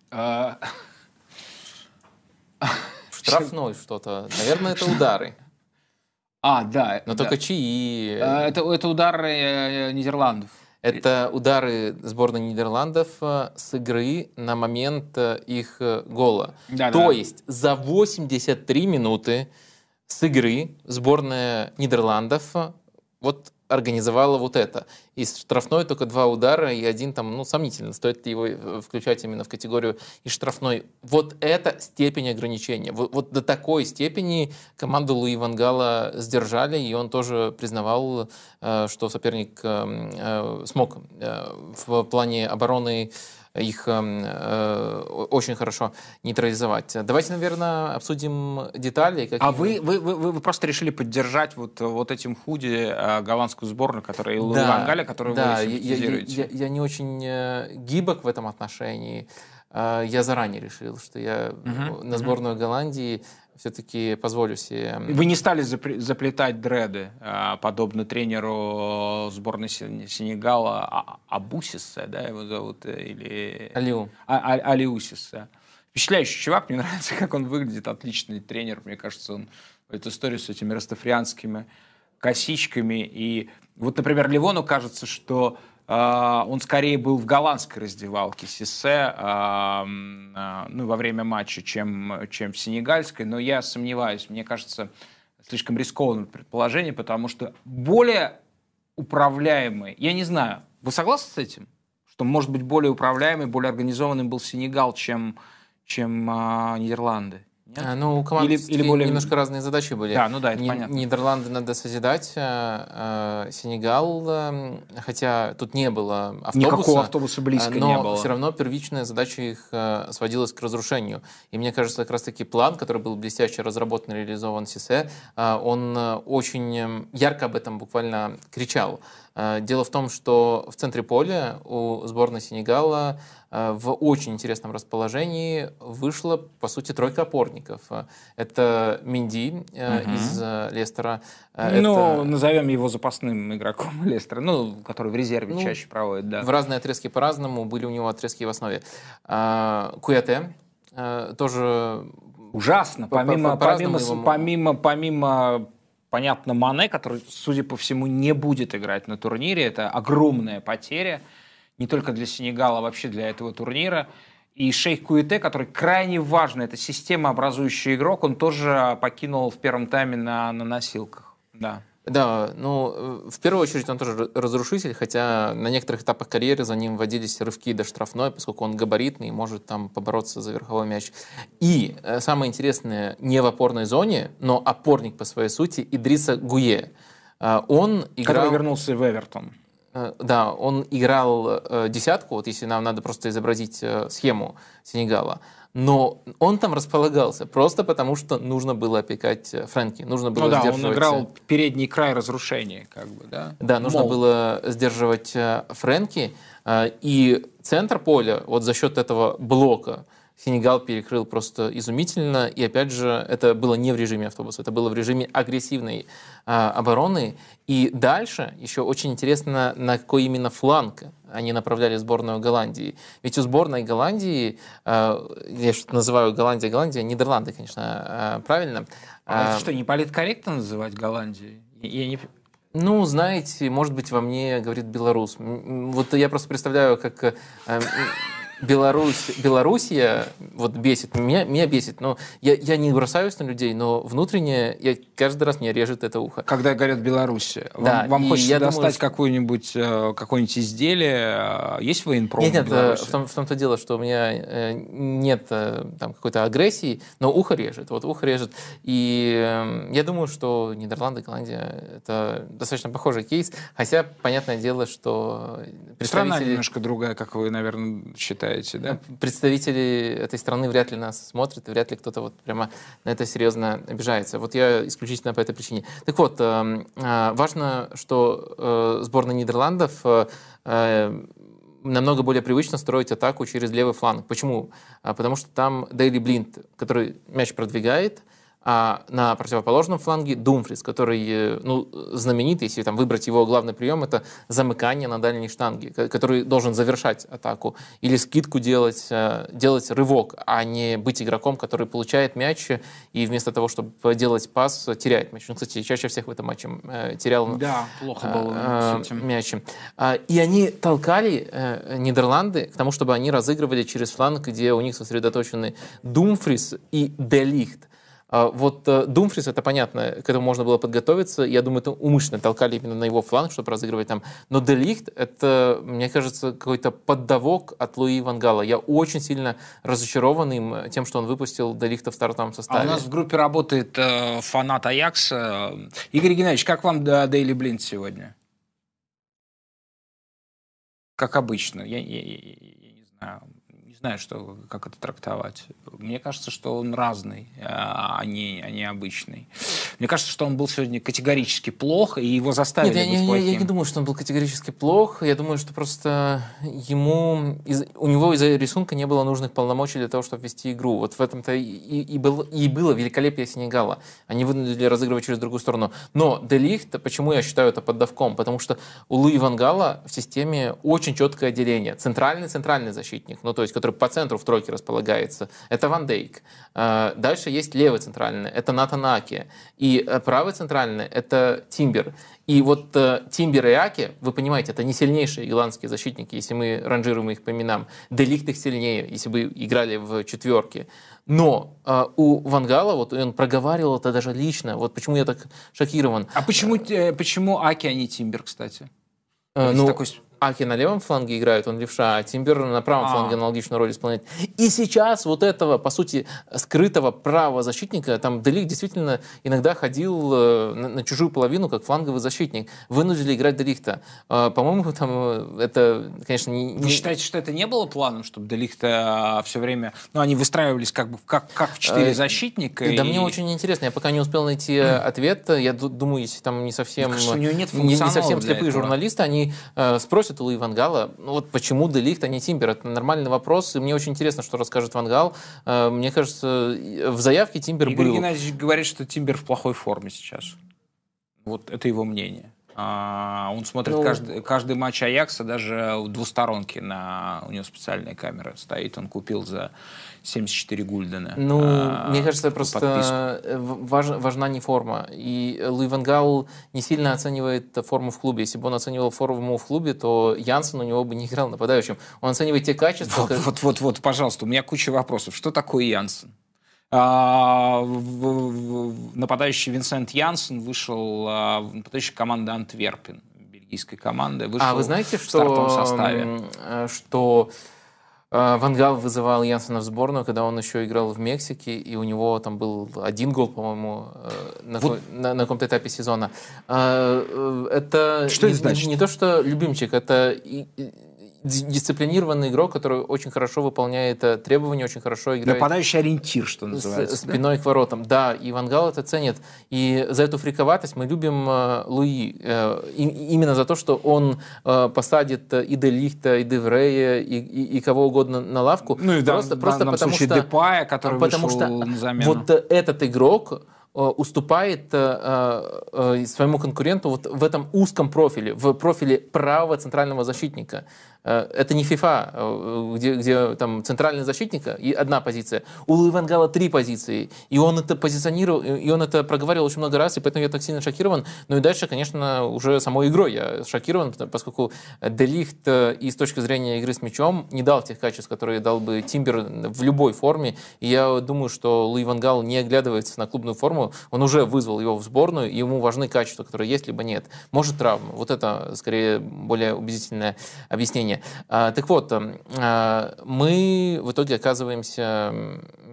А, <laughs> Штрафной что-то. Наверное, это удары.
А, да.
Но да. только чьи?
Это, это удары Нидерландов.
Это удары сборной Нидерландов э, с игры на момент э, их э, гола. Да, То да. есть за 83 минуты с игры сборная Нидерландов вот организовала вот это. Из штрафной только два удара и один там, ну, сомнительно, стоит ли его э, включать именно в категорию и штрафной. Вот это степень ограничения. Вот, вот до такой степени команду Луи Вангала сдержали, и он тоже признавал, э, что соперник э, смог в плане обороны их эм, э, очень хорошо нейтрализовать. Давайте, наверное, обсудим детали.
Какие... А вы, вы, вы, вы просто решили поддержать вот, вот этим худи э, голландскую сборную, которая да, Луи Вангаля, которую
да,
вы
я, я, я, я не очень э, гибок в этом отношении. Э, я заранее решил, что я угу, на сборную угу. Голландии все-таки позволю себе...
Вы не стали заплетать дреды, а, подобно тренеру сборной Сенегала а, Абусиса, да, его зовут, э, или...
Алиу.
А, а, Алиусиса. Впечатляющий чувак, мне <laughs> нравится, как он выглядит, отличный тренер, мне кажется, он эту историю с этими растафрианскими косичками. И вот, например, Ливону кажется, что он скорее был в голландской раздевалке Сисе а, а, ну, во время матча, чем, чем в сенегальской, но я сомневаюсь, мне кажется, слишком рискованное предположение, потому что более управляемый, я не знаю, вы согласны с этим? Что может быть более управляемый, более организованным был Сенегал, чем, чем а, Нидерланды?
Нет? А, ну, у команд или, или более... немножко разные задачи были.
Да, ну да, это Ни, понятно.
Нидерланды надо созидать, а, а, Сенегал, а, хотя тут не было автобуса.
Никакого автобуса близко
но
не было.
все равно первичная задача их а, сводилась к разрушению. И мне кажется, как раз-таки план, который был блестяще разработан и реализован Сисе, а, он очень ярко об этом буквально кричал. А, дело в том, что в центре поля у сборной Сенегала а, в очень интересном расположении вышла, по сути, тройка опорников. Это Минди угу. из Лестера.
Ну, это... назовем его запасным игроком <laughs> Лестера, ну, который в резерве ну, чаще проводит, да.
В разные отрезки по-разному, были у него отрезки в основе. Куяте, тоже
Ужасно. Помимо, по, помимо, помимо, помимо, понятно, Мане, который, судя по всему, не будет играть на турнире, это огромная потеря не только для Сенегала, а вообще для этого турнира. И Шейх Куите, который крайне важный, это системообразующий игрок, он тоже покинул в первом тайме на, на носилках. Да.
Да, ну, в первую очередь он тоже разрушитель, хотя на некоторых этапах карьеры за ним водились рывки до штрафной, поскольку он габаритный и может там побороться за верховой мяч. И э, самое интересное, не в опорной зоне, но опорник по своей сути Идриса Гуе. Э, он играл...
Который вернулся в Эвертон.
Э, да, он играл э, десятку, вот если нам надо просто изобразить э, схему Сенегала. Но он там располагался просто потому, что нужно было опекать Фрэнки, нужно было ну, да,
сдерживать... он играл передний край разрушения, как бы, да?
Да, нужно Мол. было сдерживать Фрэнки, и центр поля вот за счет этого блока Сенегал перекрыл просто изумительно. И опять же, это было не в режиме автобуса, это было в режиме агрессивной а, обороны. И дальше еще очень интересно, на какой именно фланг они направляли сборную Голландии. Ведь у сборной Голландии, а, я что называю Голландия, Голландия, Нидерланды, конечно, а, правильно.
А, а что, не политкорректно называть Голландией? Я не...
Ну, знаете, может быть, во мне говорит белорус. Вот я просто представляю, как э, Беларусь, Белоруссия вот бесит, меня, меня бесит, но я, я не бросаюсь на людей, но внутренне я, каждый раз мне режет это ухо.
Когда говорят Белоруссия, да, вам, вам хочется достать думаю, что... какое-нибудь э, какое изделие, э, есть военпром
Нет, нет, в, в, том, в том-то дело, что у меня э, нет там какой-то агрессии, но ухо режет, вот ухо режет. И я думаю, что Нидерланды, Голландия — это достаточно похожий кейс, хотя понятное дело, что
представители... Страна немножко другая, как вы, наверное, считаете считаете, да?
Представители этой страны вряд ли нас смотрят, вряд ли кто-то вот прямо на это серьезно обижается. Вот я исключительно по этой причине. Так вот, эм, э, важно, что э, сборная Нидерландов э, намного более привычно строить атаку через левый фланг. Почему? А, потому что там Дейли Блинт, который мяч продвигает, а на противоположном фланге Думфрис, который э, ну, знаменит, если там выбрать его главный прием, это замыкание на дальней штанге, который должен завершать атаку или скидку делать, э, делать рывок, а не быть игроком, который получает мяч и вместо того, чтобы делать пас, теряет мяч. Он, кстати, чаще всех в этом матче э, терял
да, плохо было
э, мяч. А, и они толкали Нидерланды к тому, чтобы они разыгрывали через фланг, где у них сосредоточены Думфрис и Делихт. А вот э, Думфрис, это понятно, к этому можно было подготовиться. Я думаю, это умышленно толкали именно на его фланг, чтобы разыгрывать там. Но Делихт, это, мне кажется, какой-то поддавок от Луи Вангала. Я очень сильно разочарован им тем, что он выпустил Делихта в стартовом составе.
А у нас в группе работает э, фанат Аякса. Игорь Геннадьевич, как вам Дейли Блинд сегодня? Как обычно. Я, я, я, я не знаю знаю, что, как это трактовать. Мне кажется, что он разный, а не, а не обычный. Мне кажется, что он был сегодня категорически плох, и его заставили Нет,
быть
я, плохим.
Я, я не думаю, что он был категорически плох. Я думаю, что просто ему... Из, у него из-за рисунка не было нужных полномочий для того, чтобы вести игру. Вот в этом-то и, и, был, и было великолепие Сенегала. Они вынудили разыгрывать через другую сторону. Но Делихт, почему я считаю это поддавком? Потому что у Луи Вангала в системе очень четкое деление. Центральный-центральный защитник, ну то есть который который по центру в тройке располагается, это Ван Дейк. А, дальше есть левый центральный, это Натан Аки. И э, правый центральный, это Тимбер. И вот э, Тимбер и Аки, вы понимаете, это не сильнейшие голландские защитники, если мы ранжируем их по именам. Делихт их сильнее, если бы играли в четверке. Но э, у Вангала, вот он проговаривал это даже лично, вот почему я так шокирован.
А почему, почему Аки, а не Тимбер, кстати?
Э, ну, такой Аки на левом фланге играет, он левша, а Тимбер на правом а. фланге аналогичную роль исполняет. И сейчас вот этого, по сути, скрытого правого защитника, там Делик действительно иногда ходил э, на, на чужую половину, как фланговый защитник. Вынудили играть Делихта. А, по-моему, <laughs> там э, это, конечно, не...
Вы считаете, что это не было планом, чтобы Делихта а, все время... Ну, они выстраивались как бы как, как в четыре э, защитника?
Да, и... мне очень интересно. Я пока не успел найти ответ. Я думаю, если там не совсем... Кажется,
у него нет
не, не совсем слепые этого. журналисты, они э, спросят, спросят у Луи Вангала, ну вот почему Делихт, а не Тимбер? Это нормальный вопрос, и мне очень интересно, что расскажет Вангал. Э, мне кажется, в заявке Тимбер
Игорь
был.
Игорь Геннадьевич говорит, что Тимбер в плохой форме сейчас. Вот это его мнение. А, он смотрит ну, каждый, каждый матч Аякса, даже в двусторонке на у него специальная камера стоит. Он купил за 74 гульдена.
Ну, а, мне кажется, просто важ, важна не форма. И Луи Ван Гал не сильно оценивает форму в клубе. Если бы он оценивал форму в клубе, то Янсен у него бы не играл нападающим. Он оценивает те качества...
Вот, вот, вот, вот, пожалуйста, у меня куча вопросов. Что такое Янсен? А, нападающий Винсент Янсен вышел, а, нападающий команды Антверпен, бельгийской команды, вышел
а вы знаете, что, в стартовом составе. Э, что э, Ван Гал вызывал Янсена в сборную, когда он еще играл в Мексике, и у него там был один гол, по-моему, э, на, вот. на, на каком-то этапе сезона. Это
что
не,
это значит?
Не, не то, что любимчик, это дисциплинированный игрок, который очень хорошо выполняет э, требования, очень хорошо играет.
Нападающий ориентир, что называется.
С, спиной да? к воротам. Да, и Ван Гал это ценит. И за эту фриковатость мы любим э, Луи. Э, и, именно за то, что он э, посадит и Де Лихта, и Де Врея, и, и, и кого угодно на лавку.
Ну и просто, да, просто потому что,
Депая,
который
потому
вышел
что
на замену.
Вот этот игрок Э, уступает э, э, своему конкуренту вот в этом узком профиле, в профиле правого центрального защитника. Это не FIFA, где, где там центральный защитник и одна позиция. У Луи Вангала три позиции. И он это позиционировал, и он это проговаривал очень много раз, и поэтому я так сильно шокирован. Ну и дальше, конечно, уже самой игрой я шокирован, поскольку Делихт и с точки зрения игры с мячом не дал тех качеств, которые дал бы Тимбер в любой форме. И я думаю, что Луи Вангал не оглядывается на клубную форму, он уже вызвал его в сборную, и ему важны качества, которые есть, либо нет. Может травма. Вот это, скорее, более убедительное объяснение. А, так вот, а, мы в итоге оказываемся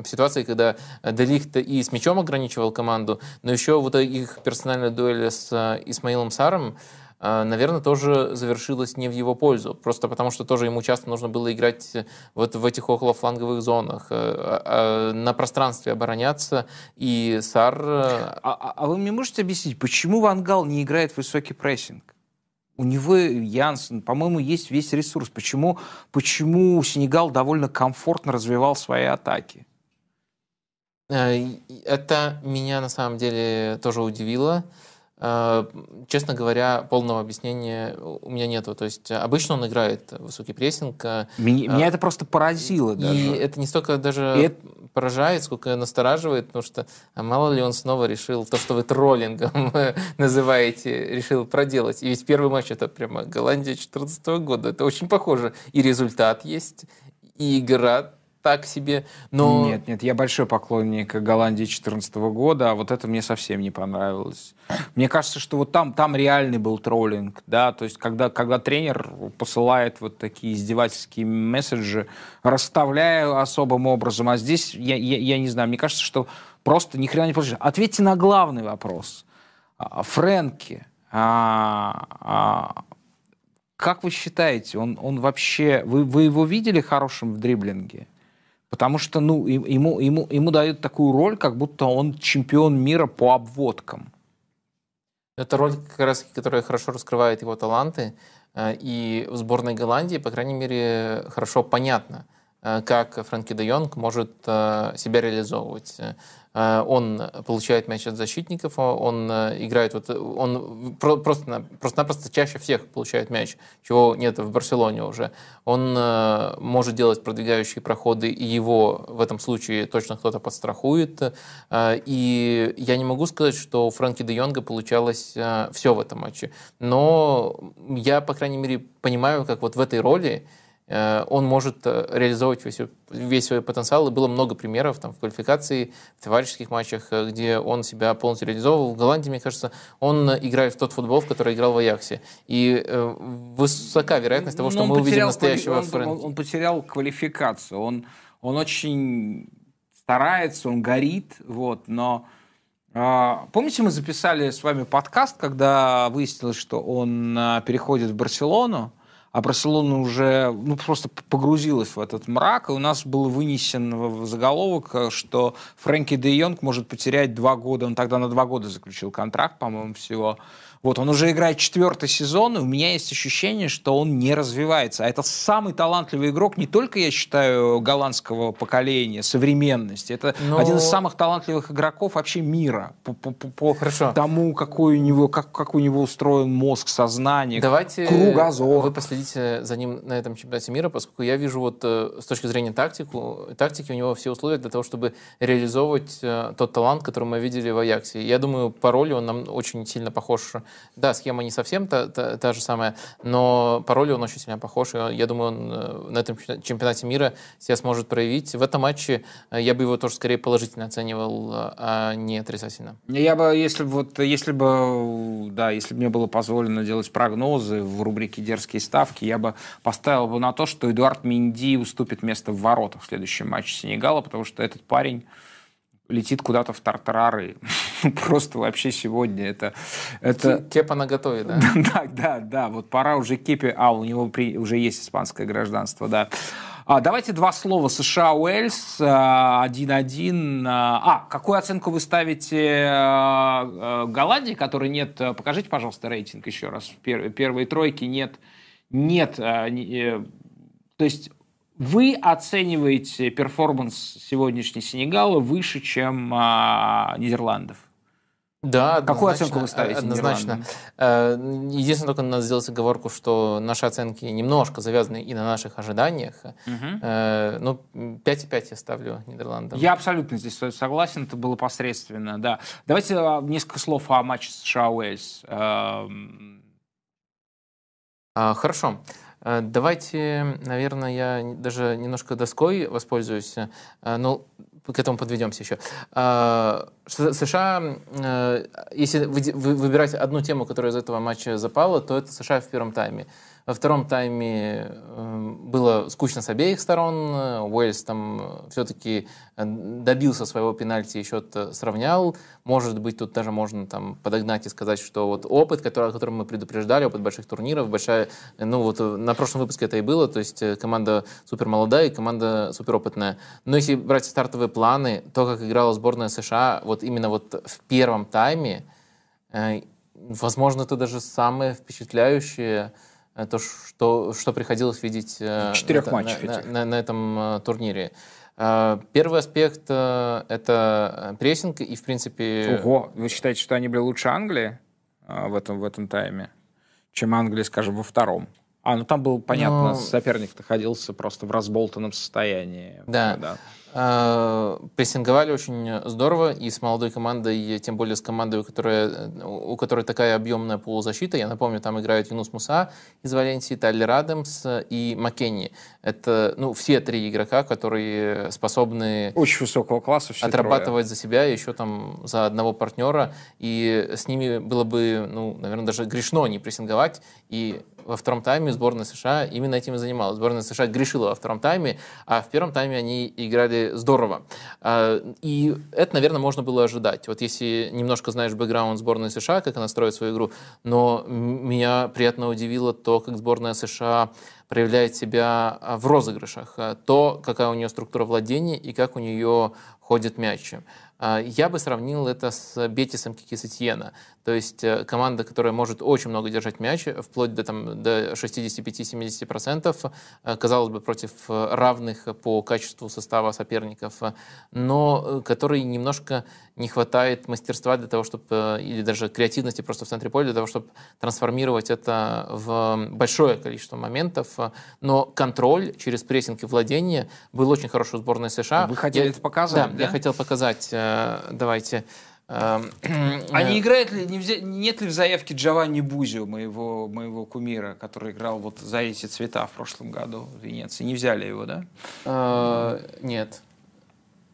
в ситуации, когда Делихт и с мячом ограничивал команду, но еще вот их персональная дуэль с Исмаилом Саром, а, наверное, тоже завершилось не в его пользу. Просто потому, что тоже ему часто нужно было играть вот в этих околофланговых зонах, э, а, на пространстве обороняться. И Сар... Э,
а, а вы мне можете объяснить, почему Вангал не играет в высокий прессинг? У него Янсен, по-моему, есть весь ресурс. Почему, почему Сенегал довольно комфортно развивал свои атаки?
Э, это меня на самом деле тоже удивило. Э, честно говоря, полного объяснения у меня нету. То есть обычно он играет высокий прессинг.
Э, меня, меня это просто поразило.
Даже. И это не столько даже и это... поражает, сколько настораживает, потому что а мало ли он снова решил то, что вы троллингом называете, решил проделать. И ведь первый матч это прямо Голландия 2014 года. Это очень похоже. И результат есть, и игра так себе, но...
Нет, нет, я большой поклонник Голландии 2014 года, а вот это мне совсем не понравилось. Мне кажется, что вот там, там реальный был троллинг, да, то есть когда, когда тренер посылает вот такие издевательские месседжи, расставляя особым образом, а здесь, я, я, я не знаю, мне кажется, что просто ни хрена не получится. Ответьте на главный вопрос. А, Фрэнки, а, а, как вы считаете, он, он вообще... Вы, вы его видели хорошим в дриблинге? Потому что ну, ему, ему, ему дают такую роль, как будто он чемпион мира по обводкам.
Это роль, как раз, которая хорошо раскрывает его таланты. Э, и в сборной Голландии, по крайней мере, хорошо понятно, как Фрэнки де Йонг может э, себя реализовывать. Э, он получает мяч от защитников, он э, играет, вот, он просто, просто-напросто чаще всех получает мяч, чего нет в Барселоне уже. Он э, может делать продвигающие проходы, и его в этом случае точно кто-то подстрахует. И я не могу сказать, что у Фрэнки де Йонга получалось все в этом матче, но я, по крайней мере, понимаю, как вот в этой роли Э, он может э, реализовывать весь, весь свой потенциал. И было много примеров там, в квалификации, в товарищеских матчах, э, где он себя полностью реализовывал. В Голландии, мне кажется, он играет в тот футбол, в который играл в Аяксе. И э, высока вероятность того, что Но мы увидим настоящего
он, Фрэнки. Он, он потерял квалификацию. Он, он очень старается, он горит, вот, но... Помните, мы записали с вами подкаст, когда выяснилось, что он переходит в Барселону, а Барселона уже ну, просто погрузилась в этот мрак, и у нас был вынесен в заголовок, э, что Фрэнки де Йонг может потерять два года, он тогда на два года заключил контракт, по-моему, всего, вот, он уже играет четвертый сезон, и у меня есть ощущение, что он не развивается. А это самый талантливый игрок не только, я считаю, голландского поколения, современности. Это Но... один из самых талантливых игроков вообще мира. По, по, по Хорошо. тому, какой у него, как, как у него устроен мозг, сознание,
Давайте кругозор. Вы последите за ним на этом чемпионате мира, поскольку я вижу вот э, с точки зрения тактику, тактики у него все условия для того, чтобы реализовывать э, тот талант, который мы видели в Аяксе. Я думаю, по роли он нам очень сильно похож да, схема не совсем та, та, та же самая, но по роли он очень сильно похож. И я думаю, он э, на этом чемпионате мира себя сможет проявить. В этом матче э, я бы его тоже скорее положительно оценивал, э, а не отрицательно.
Я бы, если вот, если бы, да, если бы мне было позволено делать прогнозы в рубрике «Дерзкие ставки», я бы поставил бы на то, что Эдуард Минди уступит место в воротах в следующем матче Сенегала, потому что этот парень летит куда-то в тартарары. <laughs> Просто вообще сегодня это... это...
Кепа на готове, да? <laughs>
да, да, да. Вот пора уже Кепе... А, у него при... уже есть испанское гражданство, да. А, давайте два слова. США, Уэльс, 1-1. А, а, какую оценку вы ставите а, Голландии, которой нет... Покажите, пожалуйста, рейтинг еще раз. Первые тройки нет... Нет... Э, то есть вы оцениваете перформанс сегодняшней Сенегала выше, чем а, Нидерландов?
Да,
Какую оценку вы ставите?
Однозначно. Э, единственное, только надо сделать оговорку, что наши оценки немножко завязаны и на наших ожиданиях. Угу. Ну, 5,5 я ставлю Нидерландам.
Я абсолютно здесь согласен, это было посредственно, да. Давайте а, несколько слов о матче США-Уэльс.
Эм. А, хорошо. Э, давайте, наверное, я даже немножко доской воспользуюсь, э, но к этому подведемся еще. Э, США, если выбирать одну тему, которая из этого матча запала, то это США в первом тайме. Во втором тайме эм, было скучно с обеих сторон. Уэльс там все-таки э, добился своего пенальти и счет э, сравнял. Может быть, тут даже можно там подогнать и сказать, что вот опыт, который, о котором мы предупреждали, опыт больших турниров, большая, ну вот э, на прошлом выпуске это и было, то есть команда супер молодая и команда супер опытная. Но если брать стартовые планы, то, как играла сборная США, вот именно вот в первом тайме, возможно, это даже самое впечатляющее Э, то, что, что приходилось видеть
э, Четырех
на,
матчах
на, на, на этом э, турнире. Первый аспект — это прессинг, и, в принципе...
Ого! Вы считаете, что они были лучше Англии в этом, в этом тайме, чем Англия, скажем, во втором? А, ну там был, понятно, Но... соперник находился просто в разболтанном состоянии.
Да. да. А, прессинговали очень здорово и с молодой командой, и тем более с командой, у которой, у которой такая объемная полузащита. Я напомню, там играют Юнус Муса из Валенсии, Тайлер Адамс и Маккенни. Это ну, все три игрока, которые способны
очень высокого класса
отрабатывать трое. за себя еще там за одного партнера. И с ними было бы, ну, наверное, даже грешно не прессинговать. И во втором тайме сборная США именно этим и занималась. Сборная США грешила во втором тайме, а в первом тайме они играли здорово. А, и это, наверное, можно было ожидать. Вот если немножко знаешь бэкграунд сборной США, как она строит свою игру, но меня приятно удивило то, как сборная США проявляет себя в розыгрышах, то, какая у нее структура владения и как у нее ходят мячи. А, я бы сравнил это с Бетисом Кикисетьена. То есть э, команда, которая может очень много держать мяч, вплоть до, там, до 65-70%, э, казалось бы, против э, равных по качеству состава соперников, но которой немножко не хватает мастерства для того, чтобы, или даже креативности просто в центре поля, для того, чтобы трансформировать это в большое количество моментов. Но контроль через прессинг и владение был очень хороший у сборной США.
Вы хотели я, это показать?
Да, да, я хотел показать. Давайте
Эм, <clears throat> а не играет ли, не взя... нет ли в заявке Джованни Бузио, моего, моего кумира, который играл вот за эти цвета в прошлом году в Венеции? Не взяли его, да?
Э, нет.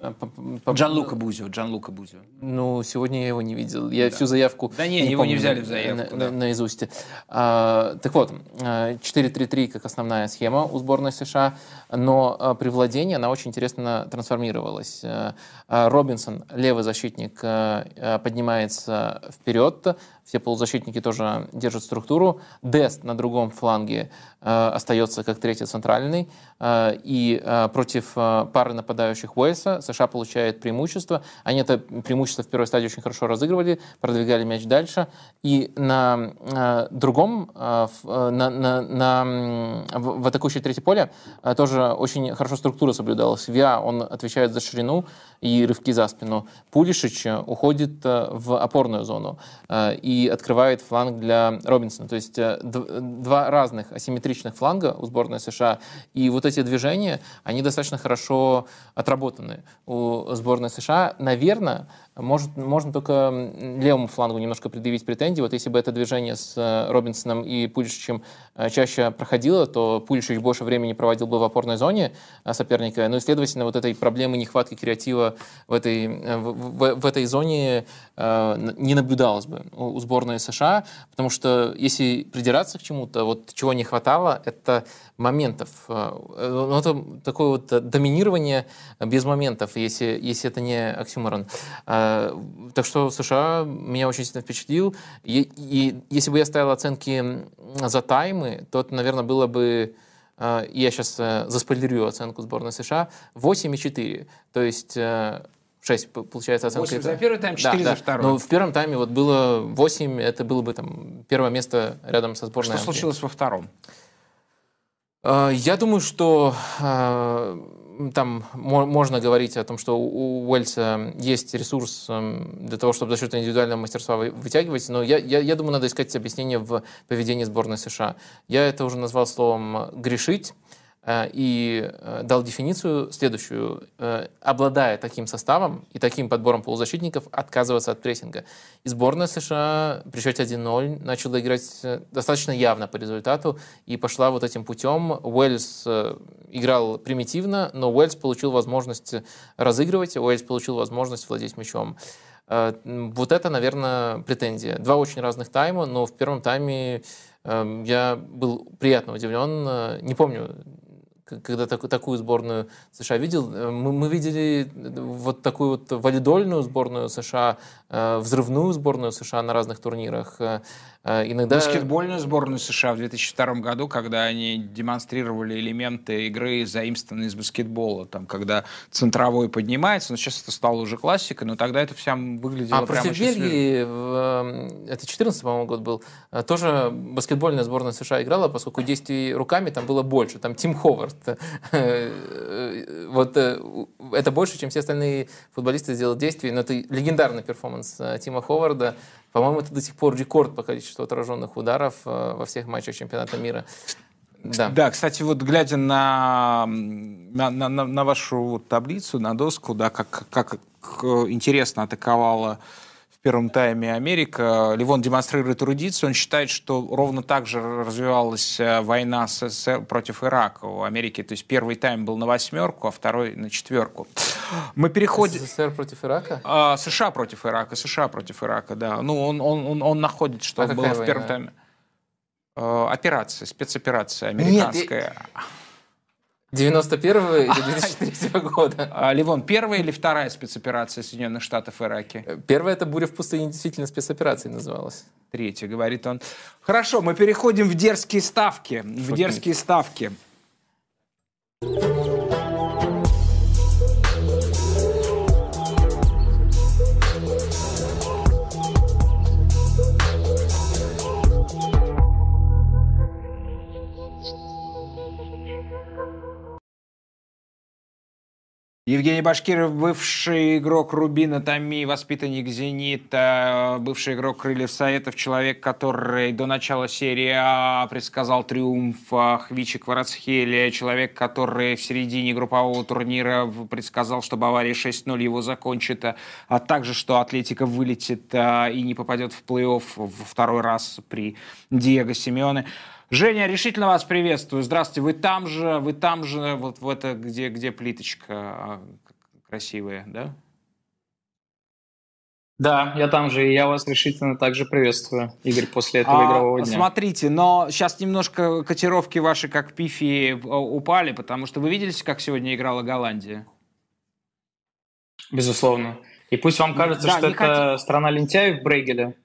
Э, Джан Лука Бузио, Джан Лука Бузио.
Ну, сегодня я его не видел. Я да. всю заявку
Да не, не его помню, не взяли в заявку.
На, да. наизусть. А, так вот, 4-3-3 как основная схема у сборной США, но а, при владении она очень интересно трансформировалась. А, Робинсон, левый защитник, поднимается вперед, все полузащитники тоже держат структуру. Дест на другом фланге э, остается как третий центральный. Э, и э, против э, пары нападающих Уэльса США получает преимущество. Они это преимущество в первой стадии очень хорошо разыгрывали, продвигали мяч дальше. И на э, другом, э, э на, на, на, в, в атакующей третье поле э, тоже очень хорошо структура соблюдалась. Виа, он отвечает за ширину и рывки за спину. Пулишич уходит э, в опорную зону э, и открывает фланг для Робинсона. То есть э, два разных асимметричных фланга у сборной США. И вот эти движения, они достаточно хорошо отработаны у сборной США. Наверное, может, можно только левому флангу немножко предъявить претензии. Вот если бы это движение с э, Робинсоном и Пулишичем э, чаще проходило, то Пулишич больше времени проводил бы в опорной зоне э, соперника. Ну следовательно, вот этой проблемы нехватки креатива в этой, в, в, в этой зоне не наблюдалось бы у сборной США, потому что если придираться к чему-то, вот чего не хватало, это моментов. Ну, это такое вот доминирование без моментов, если, если это не оксюморон. Э, так что США меня очень сильно впечатлил. И, и если бы я ставил оценки за таймы, то это, наверное, было бы э, я сейчас э, заспойлерю оценку сборной США, 8,4. То есть 6, получается, оценка.
8 за первый тайм, 4
да,
за
да.
второй.
Но в первом тайме вот было 8, это было бы там первое место рядом со сборной.
Что случилось во втором?
Я думаю, что там можно говорить о том, что у Уэльса есть ресурс эм, для того, чтобы за счет индивидуального мастерства вытягивать, но я, я, я думаю, надо искать объяснение в поведении сборной США. Я это уже назвал словом «грешить». Э, и э, дал дефиницию следующую. Э, обладая таким составом и таким подбором полузащитников, отказываться от прессинга. И сборная США при счете 1-0 начала играть достаточно явно по результату и пошла вот этим путем. Уэльс играл примитивно, но Уэльс получил возможность разыгрывать, Уэльс получил возможность владеть мячом. Вот это, наверное, претензия. Два очень разных тайма, но в первом тайме я был приятно удивлен. Не помню, когда так, такую сборную США видел, э, мы, мы видели вот такую вот валидольную сборную США, э, взрывную сборную США на разных турнирах. Э,
Э, иногда... Баскетбольную сборную США в 2002 году, когда они демонстрировали элементы игры, заимствованные из баскетбола, там, когда центровой поднимается, но сейчас это стало уже классикой, но тогда это все выглядело
а
прямо
против Бельгии, в, это 14 по-моему, год был, э, тоже баскетбольная сборная США играла, поскольку действий руками там было больше, там Тим Ховард. <laughs> Э, вот это больше, чем все остальные футболисты сделали действий, но это легендарный перформанс Тима Ховарда, по-моему, это до сих пор рекорд по количеству отраженных ударов э, во всех матчах чемпионата мира.
Да. да, кстати, вот глядя на, на, на, на вашу вот таблицу, на доску, да, как, как интересно атаковала первом тайме Америка. Ливон демонстрирует эрудицию. Он считает, что ровно так же развивалась э, война СССР против Ирака у Америки. То есть первый тайм был на восьмерку, а второй на четверку. Мы переходим...
СССР против Ирака?
А, США против Ирака, США против Ирака, да. Ну, он, он, он, он находит, что а было в первом тайме. А, операция, спецоперация американская. Нет,
91 или <laughs> 2003 года?
А, Ливон, первая или вторая спецоперация Соединенных Штатов в Ираке?
Первая это буря в пустыне действительно спецоперацией называлась.
Третья, говорит он. Хорошо, мы переходим в дерзкие ставки. В дерзкие ставки. Евгений Башкиров, бывший игрок Рубина Томи, воспитанник «Зенита», бывший игрок Крыльев Советов, человек, который до начала серии А предсказал триумф Хвичи Кварацхелия, человек, который в середине группового турнира предсказал, что Бавария 6-0 его закончит, а также, что Атлетика вылетит а, и не попадет в плей-офф во второй раз при Диего Симеоне. Женя, решительно вас приветствую. Здравствуйте. Вы там же, вы там же, вот в это, где, где плиточка а, красивая, да?
Да, я там же, и я вас решительно также приветствую, Игорь, после этого а, игрового дня.
Смотрите, но сейчас немножко котировки ваши, как пифи, а, упали, потому что вы видели, как сегодня играла Голландия?
Безусловно. И пусть вам кажется, да, что это хотим... страна лентяев в Брейгеле,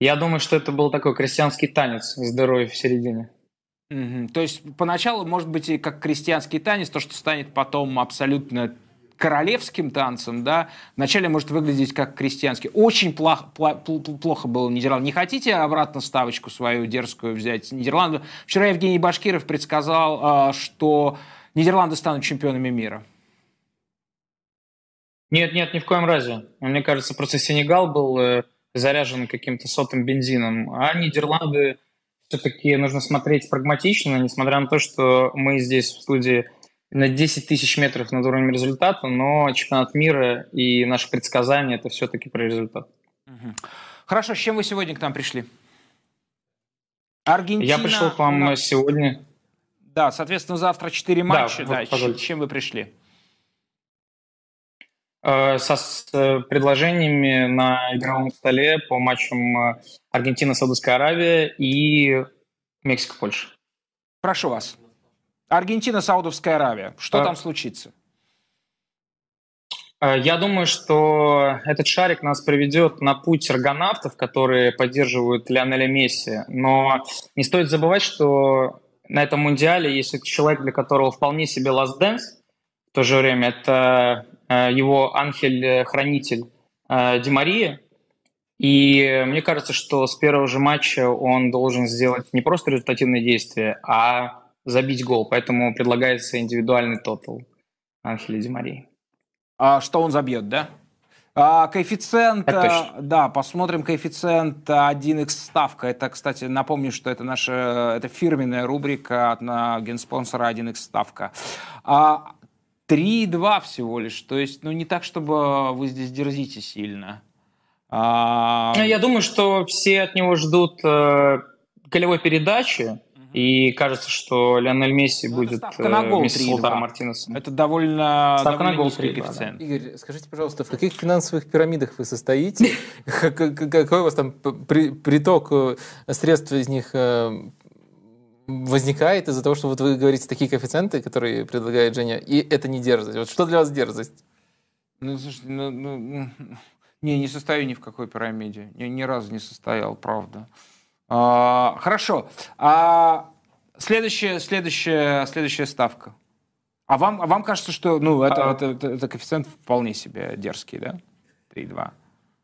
Я думаю, что это был такой крестьянский танец здоровья в середине.
Угу. То есть поначалу, может быть, и как крестьянский танец, то, что станет потом абсолютно королевским танцем, да, вначале может выглядеть как крестьянский. Очень плохо, плохо было Нидерланды. Не хотите обратно ставочку свою дерзкую взять Нидерланды? Вчера Евгений Башкиров предсказал, а, что Нидерланды станут чемпионами мира.
Нет, нет, ни в коем разе. Мне кажется, просто Сенегал был э, заряжен каким-то сотым бензином, а Нидерланды все-таки нужно смотреть прагматично, несмотря на то, что мы здесь в студии на 10 тысяч метров над уровнем результата, но чемпионат мира и наши предсказания – это все-таки про результат.
Хорошо, с чем вы сегодня к нам пришли? Аргентина...
Я пришел к вам сегодня.
Да, соответственно, завтра 4 матча. Да, да, с чем вы пришли?
Э, со с э, предложениями на игровом столе по матчам э, Аргентина-Саудовская Аравия и Мексика-Польша.
Прошу вас. Аргентина-Саудовская Аравия. Что а... там случится?
Я думаю, что этот шарик нас приведет на путь аргонавтов, которые поддерживают Лионеля Месси. Но не стоит забывать, что на этом мундиале есть человек, для которого вполне себе last dance. В то же время это его ангель-хранитель э, Ди И мне кажется, что с первого же матча он должен сделать не просто результативное действие, а забить гол. Поэтому предлагается индивидуальный тотал Анхеля Ди
А что он забьет, да? А, коэффициент, э, да, посмотрим коэффициент 1x ставка. Это, кстати, напомню, что это наша это фирменная рубрика от на генспонсора 1x ставка. А, 3,2 всего лишь. То есть, ну, не так, чтобы вы здесь дерзите сильно.
А... Я думаю, что все от него ждут э, голевой передачи. И кажется, что Леонель Месси ну, будет
ставка на гол
вместе с Лутаром Мартинесом.
Это довольно,
ставка
довольно
на гол низкий коэффициент.
Да. Игорь, скажите, пожалуйста, в каких финансовых пирамидах вы состоите? <laughs> Какой у вас там приток э, средств из них э, возникает из-за того, что вот вы говорите такие коэффициенты, которые предлагает Женя, и это не дерзость. Вот что для вас дерзость?
Ну, слушайте, ну, ну, <laughs> не, не состою ни в какой пирамиде. Ни, ни разу не состоял, правда. А, хорошо. А следующая, следующая, следующая ставка. А вам, а вам кажется, что ну, это, а... это, это, это коэффициент вполне себе дерзкий, да? 3,2.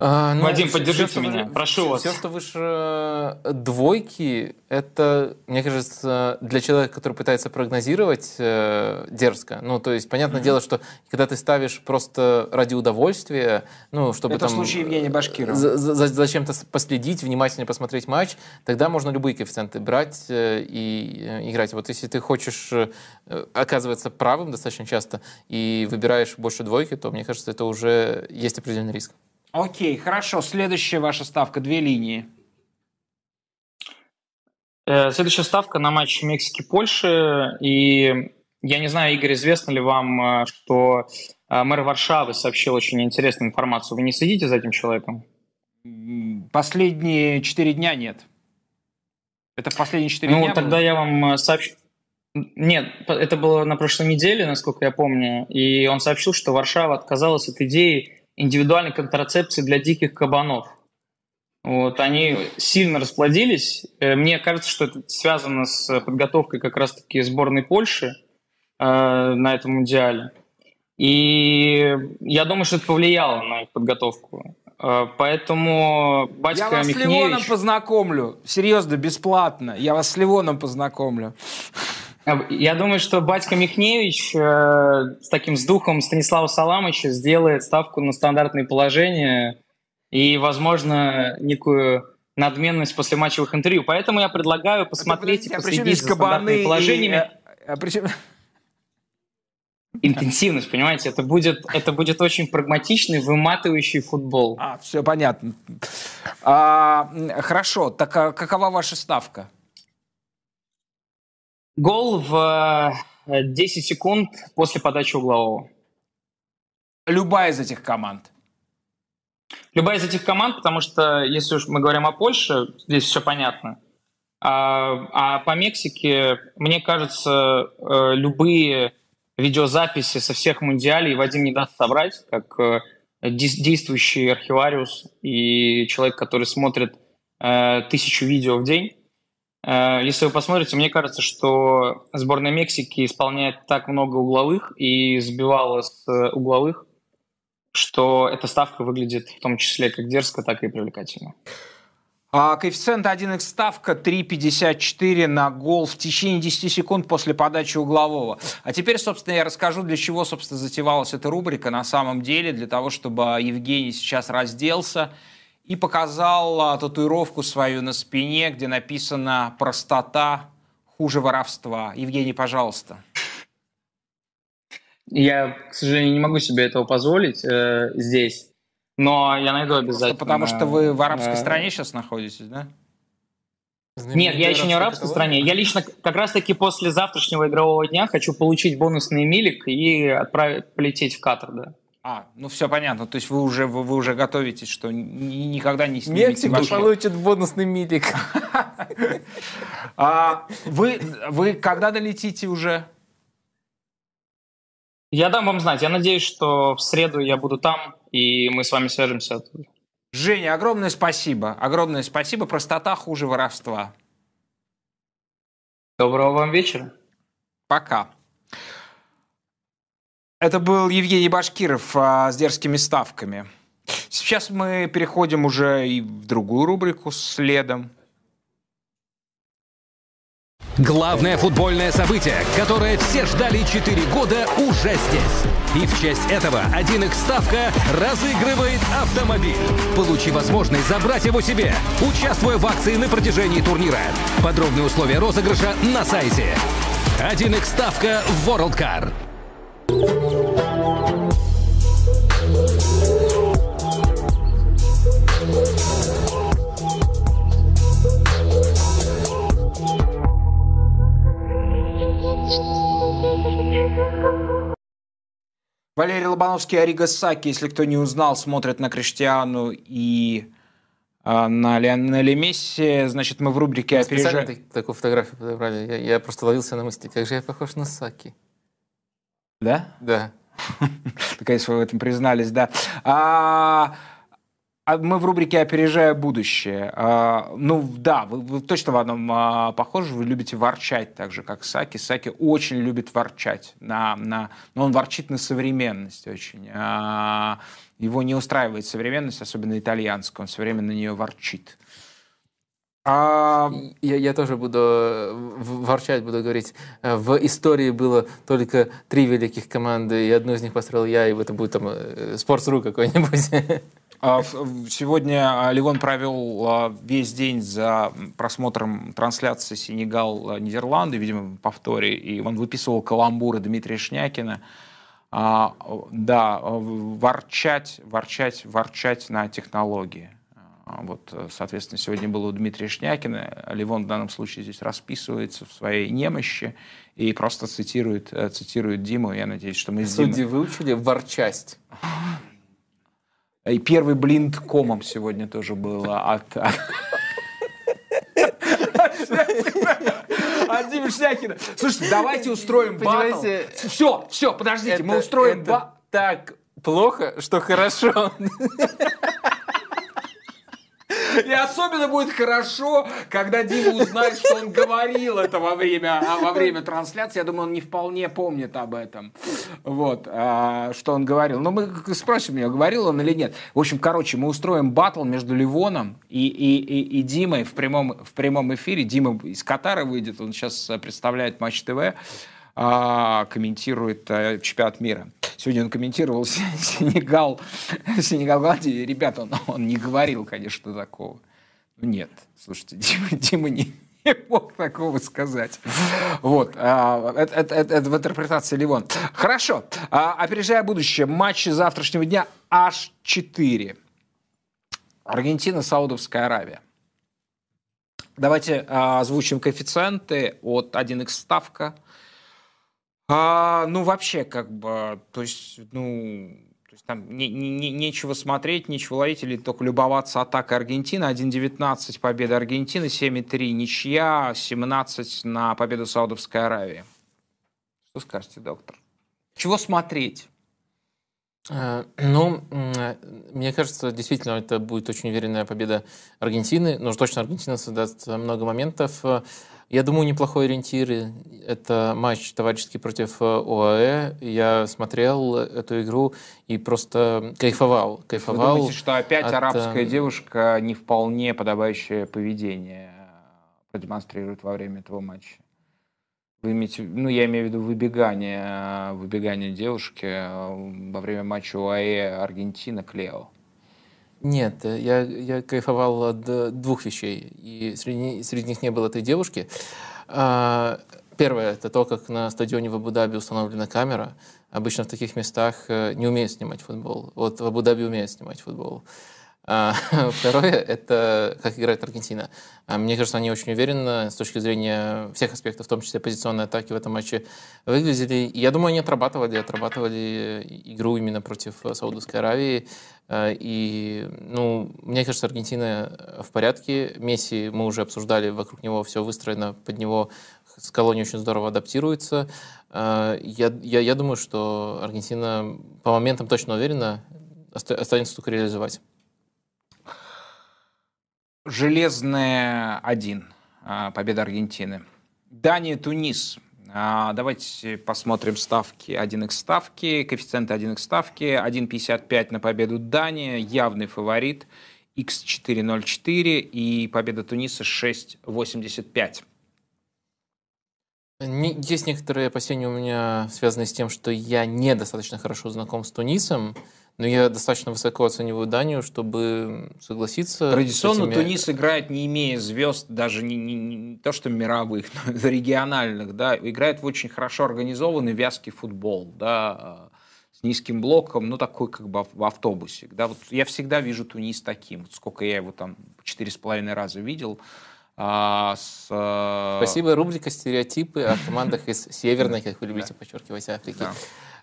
А, ну, Вадим, поддержите все, меня,
вы,
прошу
все,
вас.
Все, что выше э, двойки, это, мне кажется, для человека, который пытается прогнозировать, э, дерзко. Ну, то есть, понятное mm-hmm. дело, что когда ты ставишь просто ради удовольствия, ну, чтобы
это
там...
случай Евгения Башкирова.
За, за, зачем-то последить, внимательно посмотреть матч, тогда можно любые коэффициенты брать э, и э, играть. Вот если ты хочешь э, оказываться правым достаточно часто и выбираешь больше двойки, то, мне кажется, это уже есть определенный риск.
Окей, хорошо. Следующая ваша ставка, две линии.
Э, следующая ставка на матч Мексики-Польши. И я не знаю, Игорь, известно ли вам, э, что э, мэр Варшавы сообщил очень интересную информацию. Вы не следите за этим человеком?
Последние четыре дня нет. Это в последние четыре
ну,
дня?
Ну, тогда было? я вам сообщу. Нет, это было на прошлой неделе, насколько я помню. И он сообщил, что Варшава отказалась от идеи индивидуальной контрацепции для диких кабанов. Вот, они сильно расплодились. Э, мне кажется, что это связано с подготовкой как раз-таки сборной Польши э, на этом мундиале. И я думаю, что это повлияло на их подготовку. Э, поэтому батька Я
вас
Михневич...
с Ливоном познакомлю. Серьезно, бесплатно. Я вас с Ливоном познакомлю.
Я думаю, что батька Михневич э, с таким с духом Станислава Саламыча сделает ставку на стандартные положения и, возможно, некую надменность после матчевых интервью. Поэтому я предлагаю посмотреть и последить за стандартными положениями. И, а, а причем... Интенсивность, понимаете, это будет, это будет очень прагматичный, выматывающий футбол.
А, все понятно. А, хорошо, так а какова ваша ставка?
Гол в 10 э, секунд после подачи углового.
Любая из этих команд?
Любая из этих команд, потому что если уж мы говорим о Польше, здесь все понятно. А, а по Мексике, мне кажется, э, любые видеозаписи со всех мундиалей Вадим не даст собрать, как э, действующий архивариус и человек, который смотрит э, тысячу видео в день. Э, если вы посмотрите, мне кажется, что сборная Мексики исполняет так много угловых и сбивала с угловых, что эта ставка выглядит в том числе как дерзко, так и привлекательно.
А коэффициент 1х ставка 3,54 на гол в течение 10 секунд после подачи углового. А теперь, собственно, я расскажу, для чего, собственно, затевалась эта рубрика на самом деле. Для того, чтобы Евгений сейчас разделся и показал а, татуировку свою на спине, где написано «Простота хуже воровства». Евгений, пожалуйста.
Я, к сожалению, не могу себе этого позволить э, здесь, но я найду обязательно.
Просто потому что вы в арабской э, стране сейчас находитесь, да?
Нет, я еще не в арабской стране. Я лично как раз-таки после завтрашнего игрового дня хочу получить бонусный милик и отправить, полететь в Катар, да.
А, ну все понятно. То есть вы уже, вы, вы уже готовитесь, что никогда не снимете
Мексика ваши... получит бонусный милик. <laughs>
а, вы, вы когда долетите уже?
Я дам вам знать. Я надеюсь, что в среду я буду там, и мы с вами свяжемся оттуда.
Женя, огромное спасибо. Огромное спасибо. Простота хуже воровства.
Доброго вам вечера.
Пока. Это был Евгений Башкиров а, с дерзкими ставками. Сейчас мы переходим уже и в другую рубрику следом.
Главное футбольное событие, которое все ждали 4 года, уже здесь. И в честь этого 1x ставка разыгрывает автомобиль. Получи возможность забрать его себе, участвуя в акции на протяжении турнира. Подробные условия розыгрыша на сайте. 1x ставка World Car.
Валерий Лобановский, Арига Саки, если кто не узнал, смотрят на Криштиану и э, на Лионеле Месси. Значит, мы в рубрике
мы опережаем... Так, такую фотографию подобрали. Я, я просто ловился на мысли, как же я похож на Саки.
Да?
Да. <laughs>
Наконец вы в этом признались, да. А, а мы в рубрике «Опережая будущее». А, ну, да, вы, вы точно в одном а, похожи. Вы любите ворчать так же, как Саки. Саки очень любит ворчать. На, на, но он ворчит на современность очень. А, его не устраивает современность, особенно итальянская. Он все время на нее ворчит.
А... Я, я тоже буду э, ворчать, буду говорить. Э, в истории было только три великих команды, и одну из них построил я, и это будет там э, Sports.ru какой-нибудь.
А, сегодня а, Ливон провел а, весь день за просмотром трансляции Сенегал-Нидерланды, видимо, повторе, и он выписывал каламбуры Дмитрия Шнякина. Да, ворчать, ворчать, ворчать на технологии. Вот, соответственно, сегодня было у Дмитрия Шнякина. Ливон в данном случае здесь расписывается в своей немощи и просто цитирует, э, цитирует Диму. Я надеюсь, что мы с
Димой... Судьи выучили ворчасть.
И первый блин комом сегодня тоже было от... От Димы Шнякина. Слушайте, давайте устроим батл. Все, все, подождите, мы устроим батл.
Так плохо, что хорошо.
И особенно будет хорошо, когда Дима узнает, что он говорил это во время, а, во время трансляции. Я думаю, он не вполне помнит об этом. Вот, а, что он говорил. Но мы спросим его, говорил он или нет. В общем, короче, мы устроим батл между Ливоном и, и, и, и Димой в прямом, в прямом эфире. Дима из Катара выйдет, он сейчас представляет Матч ТВ а, комментирует а, чемпионат мира. Сегодня он комментировал <laughs> Сенегал, Сенегал Голландии. Ребята, он, он не говорил, конечно, такого. Ну, нет, слушайте, <laughs> Дима, Дима не, не мог такого сказать. Вот. А, это, это, это в интерпретации Ливон. Хорошо. А, опережая будущее, матчи завтрашнего дня аж 4. Аргентина, Саудовская Аравия. Давайте а, озвучим коэффициенты от 1х ставка – а, ну, вообще, как бы, то есть, ну, то есть там не, не, нечего смотреть, нечего ловить или только любоваться атакой Аргентины. 1-19 победа Аргентины, 7-3 ничья, 17 на победу Саудовской Аравии. Что скажете, доктор? Чего смотреть?
Э, ну, мне кажется, действительно, это будет очень уверенная победа Аргентины. Но точно Аргентина создаст много моментов. Я думаю, неплохой ориентир. Это матч товарищеский против ОАЭ. Я смотрел эту игру и просто кайфовал. кайфовал
Вы думаете, что опять от... арабская девушка не вполне подобающее поведение продемонстрирует во время этого матча? Вы имеете, ну, я имею в виду выбегание, выбегание девушки э, во время матча УАЭ Аргентина Клео.
Нет, я, я кайфовал от двух вещей, и среди, среди них не было этой девушки. А, первое, это то, как на стадионе в Абу-Даби установлена камера. Обычно в таких местах э, не умеют снимать футбол. Вот в Абу-Даби умеют снимать футбол. А, <laughs> второе — это как играет Аргентина. А, мне кажется, они очень уверенно с точки зрения всех аспектов, в том числе позиционной атаки в этом матче, выглядели. я думаю, они отрабатывали, отрабатывали игру именно против Саудовской Аравии. А, и, ну, мне кажется, Аргентина в порядке. Месси, мы уже обсуждали, вокруг него все выстроено, под него с колонией очень здорово адаптируется. Я, я, я думаю, что Аргентина по моментам точно уверена, останется только реализовать.
Железная 1. А, победа Аргентины. Дания, Тунис. А, давайте посмотрим ставки. 1x ставки, коэффициенты 1x ставки. 1,55 на победу Дания, явный фаворит. x4,04 и победа Туниса 6,85.
Есть некоторые опасения у меня, связанные с тем, что я недостаточно хорошо знаком с Тунисом. Но я достаточно высоко оцениваю Данию, чтобы согласиться.
Традиционно этими... Тунис играет, не имея звезд, даже не, не, не то что мировых, <laughs> но региональных, да, играет в очень хорошо организованный вязкий футбол, да, с низким блоком, ну такой как бы в автобусе, да. Вот я всегда вижу Тунис таким, вот сколько я его там четыре с половиной раза видел. А, с,
Спасибо. Рубрика «Стереотипы» о командах из Северной, как вы любите подчеркивать, Африки. Да.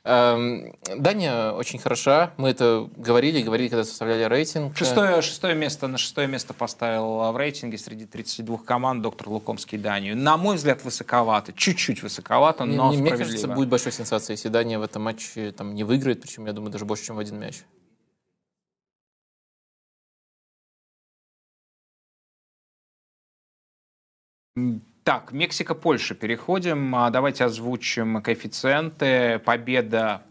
Эм, Дания очень хороша. Мы это говорили, говорили, когда составляли рейтинг.
Шестое, шестое место, на шестое место поставил в рейтинге среди 32 команд доктор Лукомский Данию. На мой взгляд, высоковато. Чуть-чуть высоковато, но
Мне, мне кажется, будет большой сенсацией, если Дания в этом матче там, не выиграет, причем, я думаю, даже больше, чем в один мяч.
Так, Мексика-Польша переходим. А, давайте озвучим коэффициенты. Победа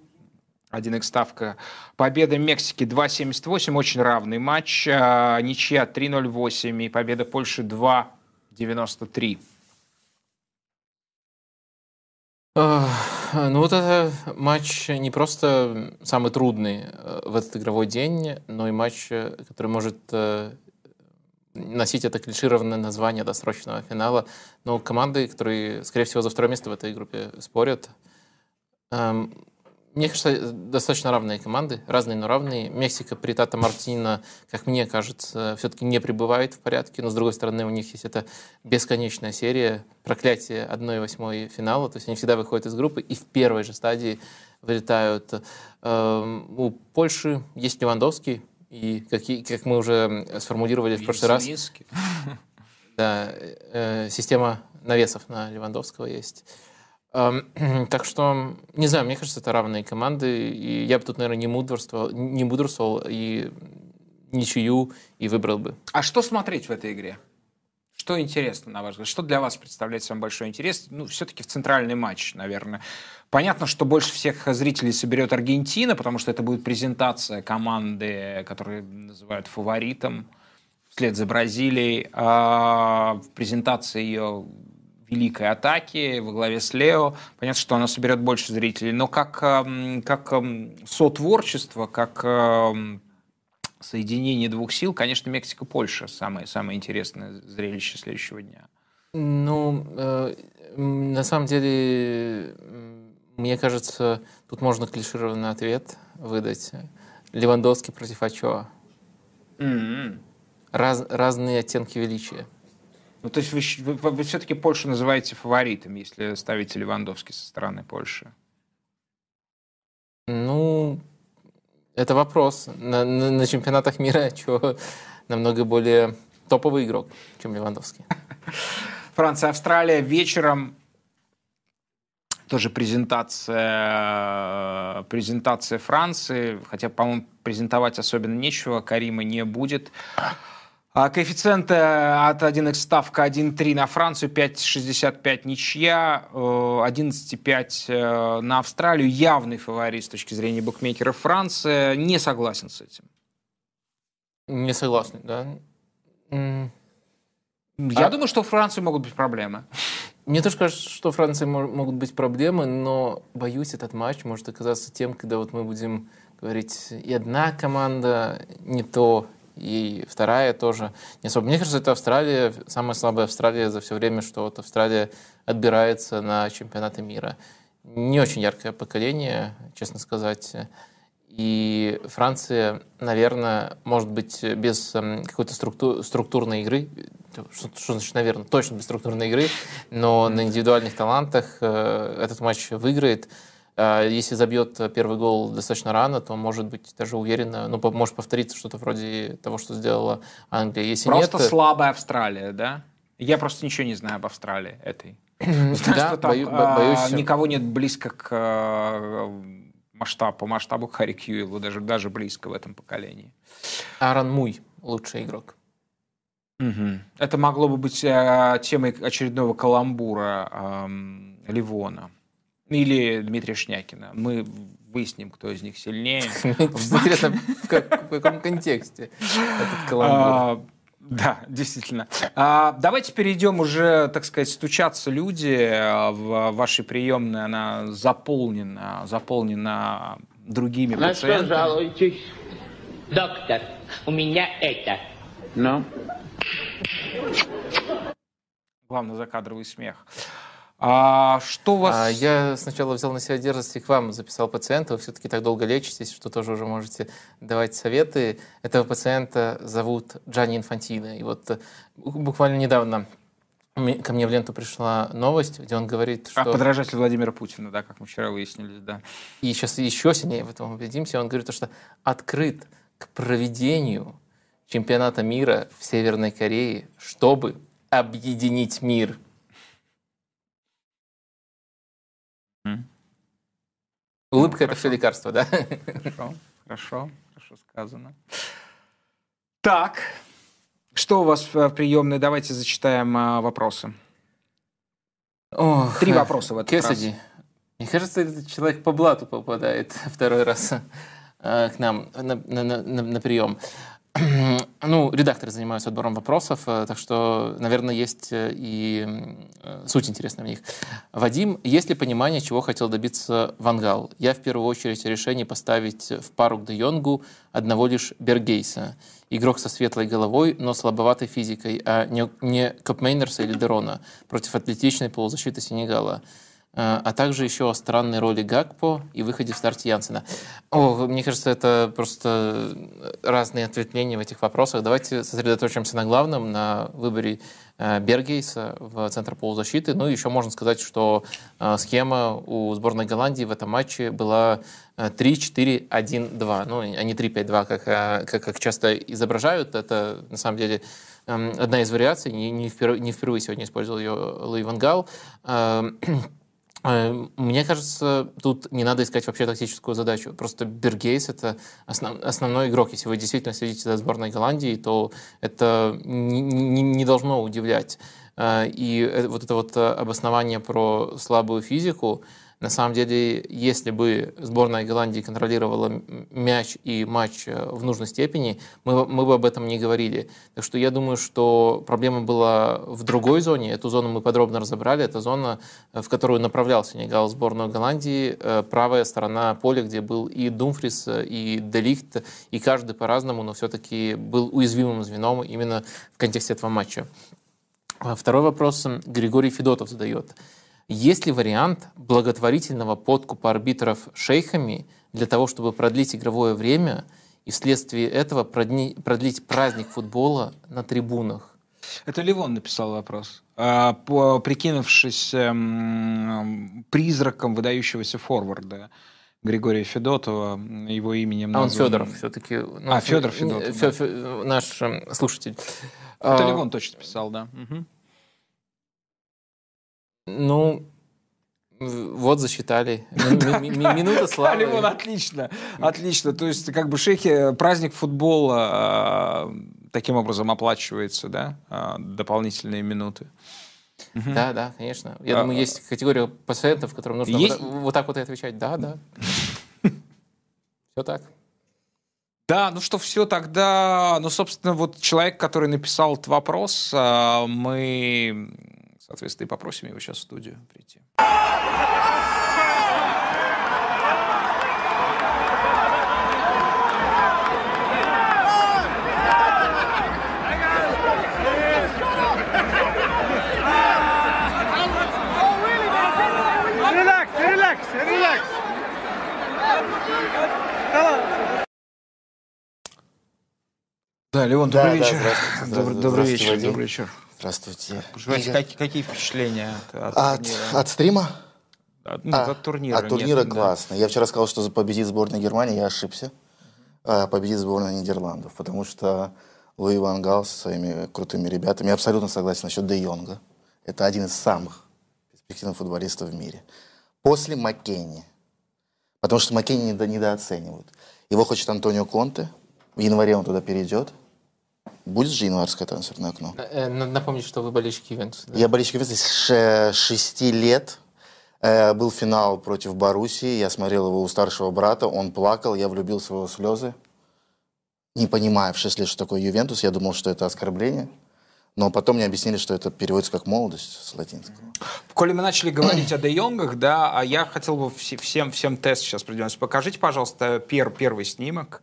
1x ставка. Победа Мексики 2.78, очень равный матч. А, ничья 3.08 и победа Польши 2.93.
Ну вот это матч не просто самый трудный э, в этот игровой день, но и матч, э, который может э, носить это клишированное название досрочного финала. Но команды, которые, скорее всего, за второе место в этой группе спорят, эм, мне кажется, достаточно равные команды, разные, но равные. Мексика при Тата Мартина, как мне кажется, все-таки не пребывает в порядке, но, с другой стороны, у них есть эта бесконечная серия проклятия 1-8 финала, то есть они всегда выходят из группы и в первой же стадии вылетают. Эм, у Польши есть Левандовский, и как, как мы уже сформулировали в прошлый раз, <laughs> да, э, система навесов на Левандовского есть. Эм, <clears throat> так что, не знаю, мне кажется, это равные команды. И я бы тут, наверное, не мудрствовал, не мудрствовал и ничью и выбрал бы.
А что смотреть в этой игре? Что интересно, на ваш взгляд? Что для вас представляет самый большой интерес? Ну, все-таки в центральный матч, наверное. Понятно, что больше всех зрителей соберет Аргентина, потому что это будет презентация команды, которую называют фаворитом, вслед за Бразилией. А презентация ее великой атаки во главе с Лео. Понятно, что она соберет больше зрителей, но как, как сотворчество, как соединение двух сил, конечно, Мексика-Польша самое, самое интересное зрелище следующего дня.
Ну, э, на самом деле, мне кажется, тут можно клишированный ответ выдать. Левандовский против Ачоа. Mm-hmm. Раз, разные оттенки величия.
Ну, то есть вы, вы, вы все-таки Польшу называете фаворитом, если ставите Левандовский со стороны Польши?
Ну, это вопрос. На, на, на чемпионатах мира <laughs> Ачоа намного более топовый игрок, чем Левандовский.
Франция, Австралия вечером тоже презентация, презентация Франции, хотя, по-моему, презентовать особенно нечего, Карима не будет. А коэффициенты от 1х ставка 1,3 на Францию, 5,65 ничья, 11,5 э, э, на Австралию. Явный фаворит с точки зрения букмекеров Франция. Не согласен с этим.
Не согласен, да.
Я а... думаю, что у Франции могут быть проблемы.
Мне тоже кажется, что у Франции могут быть проблемы, но боюсь, этот матч может оказаться тем, когда вот мы будем говорить, и одна команда не то, и вторая тоже не особо. Мне кажется, это Австралия, самая слабая Австралия за все время, что вот Австралия отбирается на чемпионаты мира. Не очень яркое поколение, честно сказать. И Франция, наверное, может быть, без эм, какой-то структур, структурной игры, что, что значит, наверное, точно без структурной игры, но на индивидуальных талантах э, этот матч выиграет. А если забьет первый гол достаточно рано, то, может быть, даже уверенно, ну, может повториться что-то вроде того, что сделала Англия. Если
просто
нет,
слабая Австралия, да? Я просто ничего не знаю об Австралии этой. <clears throat>
Да, бою, боюсь. А,
никого нет близко к э, масштабу, по масштабу Харри Кьюиллу, даже, даже близко в этом поколении.
Аарон Муй лучший игрок.
Угу. Это могло бы быть э, темой очередного каламбура э, Ливона. Или Дмитрия Шнякина. Мы выясним, кто из них сильнее. <laughs>
Интересно, в каком контексте этот каламбур? А,
да, действительно. А, давайте перейдем уже, так сказать, стучаться люди в вашей приемной. Она заполнена, заполнена другими На пациентами.
что жалуетесь? Доктор, у меня это. Ну?
Главный закадровый смех. А что у вас... А,
я сначала взял на себя дерзость и к вам записал пациента. Вы все-таки так долго лечитесь, что тоже уже можете давать советы. Этого пациента зовут Джанни Инфантино. И вот э, буквально недавно ко мне в ленту пришла новость, где он говорит,
а, что... А подражатель Владимира Путина, да, как мы вчера выяснили, да.
И сейчас еще сильнее в этом убедимся. Он говорит, что открыт к проведению чемпионата мира в Северной Корее, чтобы объединить мир. Улыбка ну, это все лекарство, да?
Хорошо, хорошо, хорошо сказано. Так, что у вас в приемной? Давайте зачитаем а, вопросы. Ох, Три вопроса в этот Кесади. раз.
Мне кажется, этот человек по блату попадает <laughs> второй раз а, к нам на, на, на, на прием. <clears throat> Ну, редакторы занимаются отбором вопросов, э, так что, наверное, есть э, и э, суть интересная в них. Вадим, есть ли понимание, чего хотел добиться Вангал? Я в первую очередь решение поставить в пару к Де Йонгу одного лишь Бергейса. Игрок со светлой головой, но слабоватой физикой, а не, не Копмейнерса или Дерона против атлетичной полузащиты Сенегала. Э, а также еще о странной роли Гакпо и выходе в старте Янсена. О, мне кажется, это просто разные ответвления в этих вопросах. Давайте сосредоточимся на главном, на выборе э, Бергейса в центр полузащиты. Ну, еще можно сказать, что э, схема у сборной Голландии в этом матче была 3-4-1-2. Ну, а не 3-5-2, как, как, как часто изображают. Это, на самом деле, эм, одна из вариаций. Не, не, впервые, не впервые сегодня использовал ее Луи Вангал. Э, мне кажется, тут не надо искать вообще тактическую задачу. Просто Бергейс — это основ, основной игрок. Если вы действительно следите за сборной Голландии, то это не, не, не должно удивлять. Э, и э, вот это вот обоснование про слабую физику — на самом деле, если бы сборная Голландии контролировала мяч и матч э, в нужной степени, мы, мы бы об этом не говорили. Так что я думаю, что проблема была в другой зоне. Эту зону мы подробно разобрали. Это зона, э, в которую направлялся Сенегал сборную Голландии. Э, правая сторона поля, где был и Думфрис, и Делихт, и каждый по-разному, но все-таки был уязвимым звеном именно в контексте этого матча. Второй вопрос Григорий Федотов задает. Есть ли вариант благотворительного подкупа арбитров шейхами для того, чтобы продлить игровое время и вследствие этого продлить праздник футбола на трибунах?
Это Ливон написал вопрос. А, прикинувшись эм, призраком выдающегося форварда Григория Федотова, его именем
А он Федоров все-таки.
Ну, а, Федор Федотов.
Фе, Фе, наш эм, слушатель.
Это а, Ливон точно писал, да. Угу.
Ну, Вот засчитали. Ми- ми- ми- Минута <laughs> славы.
Ливон, отлично, отлично. То есть, как бы шейхи, праздник футбола э, таким образом оплачивается, да, э, дополнительные минуты.
Да, да, конечно. Я
А,
думаю, есть категория пациентов, которым нужно
Есть-
вот, вот так вот и отвечать. Да, да. <laughs> Все так.
Да, ну что, все тогда, ну, собственно, вот человек, который написал этот вопрос, э, мы, соответственно, и попросим его сейчас в студию прийти. Да, Леон,
Да,
добрый
да,
вечер.
здравствуйте,
Добрый,
здравствуйте,
добрый вечер,
Вадим.
добрый вечер.
Здравствуйте.
Пожелайте,
Игорь.
какие, впечатления от, от
От,
турнира?
от стрима?
От, ну,
А,
от турнира.
От турнира
нет, да.
классно. Я вчера сказал, что победит сборная Германии, я ошибся. А, Победит сборная Нидерландов, потому что Луи Ван Гал со своими крутыми ребятами, я абсолютно согласен насчет Де Йонга. Это один из самых перспективных футболистов в мире. После Маккенни. Потому что Маккенни недо- недооценивают. Его хочет Антонио Конте. В январе он туда перейдет. Будет же январское трансферное окно?
Э, на- Напомню, что вы болельщики Ювентуса. да?
Я болельщик Ювентуса с ше- шести лет. Э, Был финал против Боруссии. Я смотрел его у старшего брата. Он плакал. Я влюбился в его слезы. Не понимая в 6 лет, что такое Ювентус, я думал, что это оскорбление. Но потом мне объяснили, что это переводится как молодость с латинского.
Коли мы начали говорить о Де Йонгах, да, а я хотел бы все- всем, всем тест сейчас проведем. Покажите, пожалуйста, пер, первый снимок.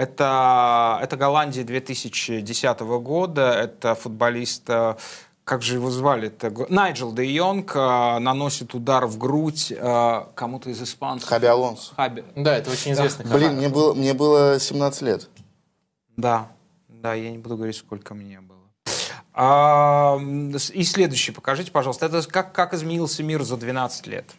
Это, это Голландия 2010 года. Это футболист, э, как же его звали? Это Найджел Де Йонг э, наносит удар в грудь э, кому-то из испанцев.
Хаби Алонсо.
Хаби.
Да, это очень известный
Блин, мне было, мне было 17 лет.
Да, да, я не буду говорить, сколько мне было. А, и следующий покажите, пожалуйста. Это как, как изменился мир за 12 лет?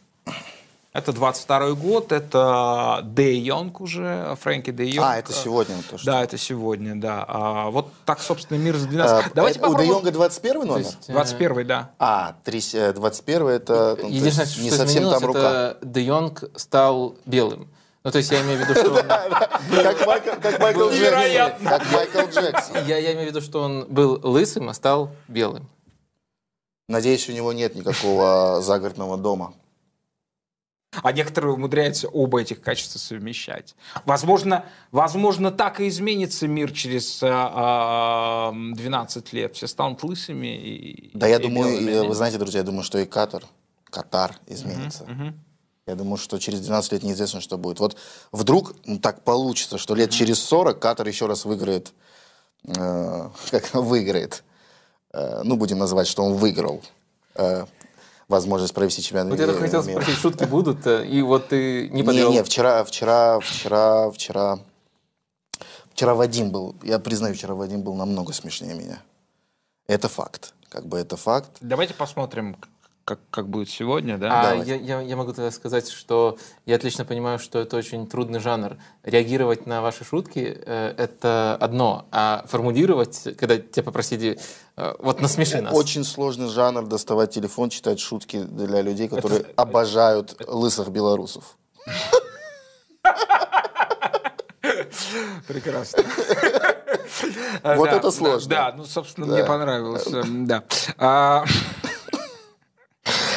Это 22 год, это Де Йонг уже, Фрэнки Де Йонг.
А, это сегодня то, что...
Да, это сегодня, да. А, вот так, собственно, мир за 12
А,
лет. Давайте
это у Де
попробуем.
Йонга 21 номер?
есть, э,
21 да.
А, три- э, 21 это ну,
Единственное,
есть
что
не совсем
изменилось,
там рука.
это Де Йонг стал белым. Ну, то есть я имею в виду, что он... <laughs>
Как Майкл, Джексон. Как Майкл Джексон.
Я, я имею в виду, что он был лысым, а стал белым.
Надеюсь, у него нет никакого загородного дома.
А некоторые умудряются оба этих качества совмещать. Возможно, возможно так и изменится мир через а, а, 12 лет. Все станут лысыми. И,
Да, я
и
думаю,
белыми.
и, вы знаете, друзья, я думаю, что и Катар, Катар изменится. Я думаю, что через 12 лет неизвестно, что будет. Вот вдруг ну, так получится, что лет через 40 Катар еще раз выиграет, э, <laughs> как выиграет, э, ну, будем называть, что он выиграл э, возможность провести чемпионат
Вот я только
мира.
хотел спросить, шутки будут, э, и вот ты не
Не,
подвел.
не, вчера, вчера, вчера, вчера, вчера Вадим был, я признаю, вчера Вадим был намного смешнее меня. Это факт. Как бы это факт.
Давайте посмотрим, как, как будет сегодня, да?
А я, я, я могу тогда сказать, что я отлично понимаю, что это очень трудный жанр. Реагировать на ваши шутки э, это одно, а формулировать, когда тебя попросили, э, вот насмеши нас.
Очень сложный жанр доставать телефон, читать шутки для людей, которые обожают лысых белорусов.
Прекрасно.
Вот это сложно.
Да, ну, собственно, мне понравилось. эм, Да. <laughs>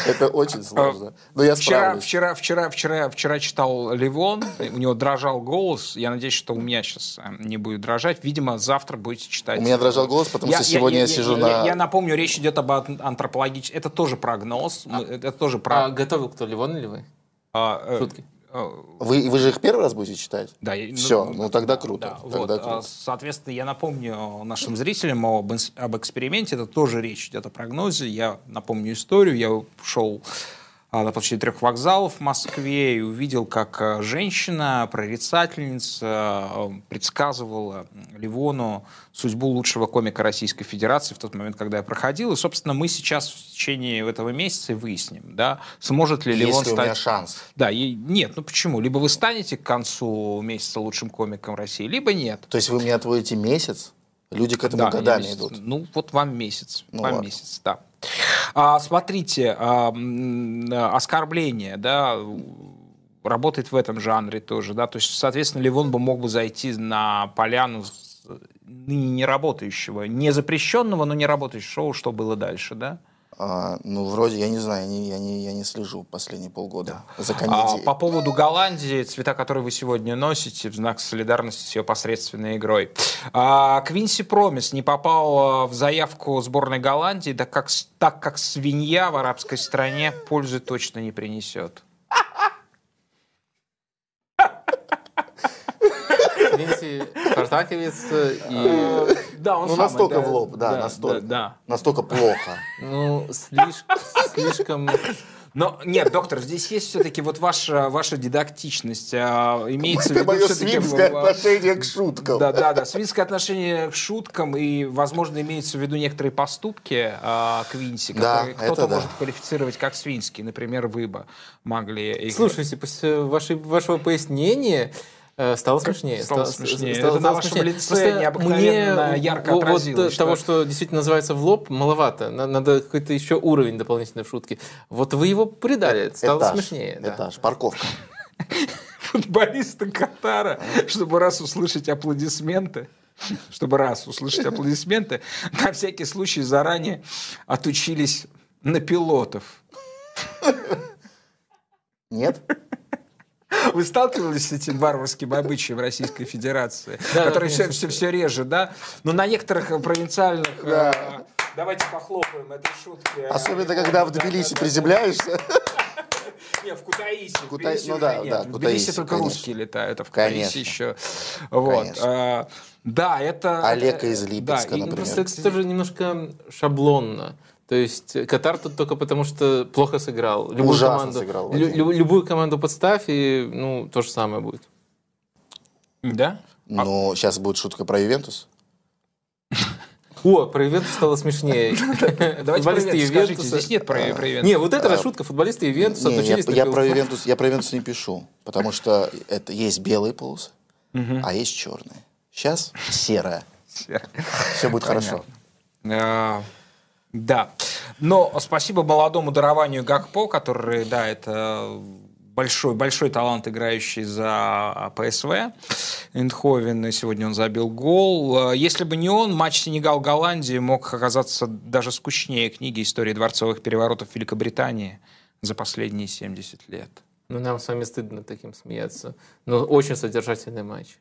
А,
Это очень сложно. Но я
Вчера, вчера, вчера, вчера, вчера читал Ливон, у него дрожал голос. Я надеюсь, что у меня сейчас не будет дрожать. Видимо, завтра будете читать.
У меня дрожал голос, потому что сегодня я сижу
я-
на-
Я напомню, речь идет об антропологическом... Это тоже прогноз. мы- Это тоже про...
А готовил кто, Ливон или вы?
а, э,
Шутки.
Э,
Вы, вы же их первый раз будете читать?
Да, я-
Все, ну тогда круто.
Да,
тогда
вот,
круто.
а, Соответственно, я напомню нашим зрителям об, об эксперименте. Это тоже речь идет о прогнозе. Я напомню историю. Я шел а, на площади трех вокзалов в Москве и увидел, как а, женщина, прорицательница, а, предсказывала Ливону судьбу лучшего комика Российской Федерации в тот момент, когда я проходил. И, собственно, мы сейчас в течение этого месяца выясним, да, сможет ли Ливон
Есть ли у
стать...
меня шанс?
Да, и нет, ну почему? Либо вы станете к концу месяца лучшим комиком России, либо нет.
То есть вы мне отводите месяц? Люди к этому
Да,
годами
месяц-
идут.
Ну, вот вам месяц.
Ну,
вам
ладно.
месяц, да. А, смотрите, а, оскорбление, да, работает в этом жанре тоже, да, то есть, соответственно, Ливон бы мог бы зайти на поляну ныне не работающего, не запрещенного, но не работающего шоу, что было дальше, да?
А, ну, вроде, я не знаю, я не, я не, я не слежу последние полгода за
А,
комедией.
по поводу Голландии, цвета, которые вы сегодня носите, в знак солидарности с ее посредственной игрой. А, Квинси Промис не попал а, в заявку сборной Голландии, да как, так как свинья в арабской стране пользы точно не принесет.
Спартаковец и...
Да, он
Ну, настолько в лоб, да, настолько.
Да,
Настолько плохо.
Ну, слишком... слишком...
Но нет, доктор, здесь есть все-таки вот ваша, ваша дидактичность. а, Имеется в
Это
виду
мое свинское
в-
отношение к шуткам.
Да, да, да. Свинское отношение к шуткам и, возможно, имеется в виду некоторые поступки а, Квинси,
Да,
которые кто-то
это да.
может квалифицировать как свинские. Например, вы бы могли... их-
Слушайте, после вашей, вашего пояснения э, стало смешнее.
стало
Ста-
смешнее?
стало-
Это на
стало
вашем
смешнее.
лице
Просто
необыкновенно
мне
ярко
вот-
отразилось,
Вот
что-
того, что действительно называется в лоб, маловато. На- Надо какой-то еще уровень дополнительной шутки. Вот вы его придали, стало
Этаж,
смешнее. да.
Этаж, парковка. <laughs>
футболиста Катара, чтобы раз услышать аплодисменты, чтобы раз услышать аплодисменты, на всякий случай заранее отучились на пилотов.
Нет?
Вы сталкивались с этим варварским обычаем Российской Федерации,
Да,
который все, все, все реже, да? Но на некоторых э, провинциальных... э, Давайте похлопаем этой шутки.
Особенно, когда в Тбилиси приземляешься.
Не, в Кутаиси. в Тбилиси
ну да,
нет.
да,
В Тбилиси
Кутаиси,
только
конечно.
русские летают, а в Кутаиси
Конечно.
еще. Вот.
Конечно.
А, Да, это...
Олега
это-
из
да,
Липецка,
Ну,
например.
Просто это тоже немножко шаблонно. То есть э, Катар тут только потому, что плохо сыграл. Любую
Ужасно
команду,
сыграл,
лю- любую команду подставь, и ну, то же самое будет.
Да?
Но сейчас будет шутка про Ювентус.
О, про Ювентус стало смешнее. <laughs>
Давайте про
Футболисты
Ювентус здесь нет про, про Ювентус.
Не, вот это же шутка. Футболисты Ювентуса
Не, я,
отучились на
я про Ювентус, я про Ювентус не пишу, потому что это есть белые полосы, а есть черные. Сейчас серая. Все будет хорошо.
Да. Но спасибо молодому дарованию Гакпо, который, да, это большой, большой талант, играющий за ПСВ. Эндховен, и сегодня он забил гол. Если бы не он, матч Сенегал-Голландии мог оказаться даже скучнее книги «Истории дворцовых переворотов Великобритании» за последние 70 лет.
Ну, нам с вами стыдно таким смеяться. Но очень содержательный матч.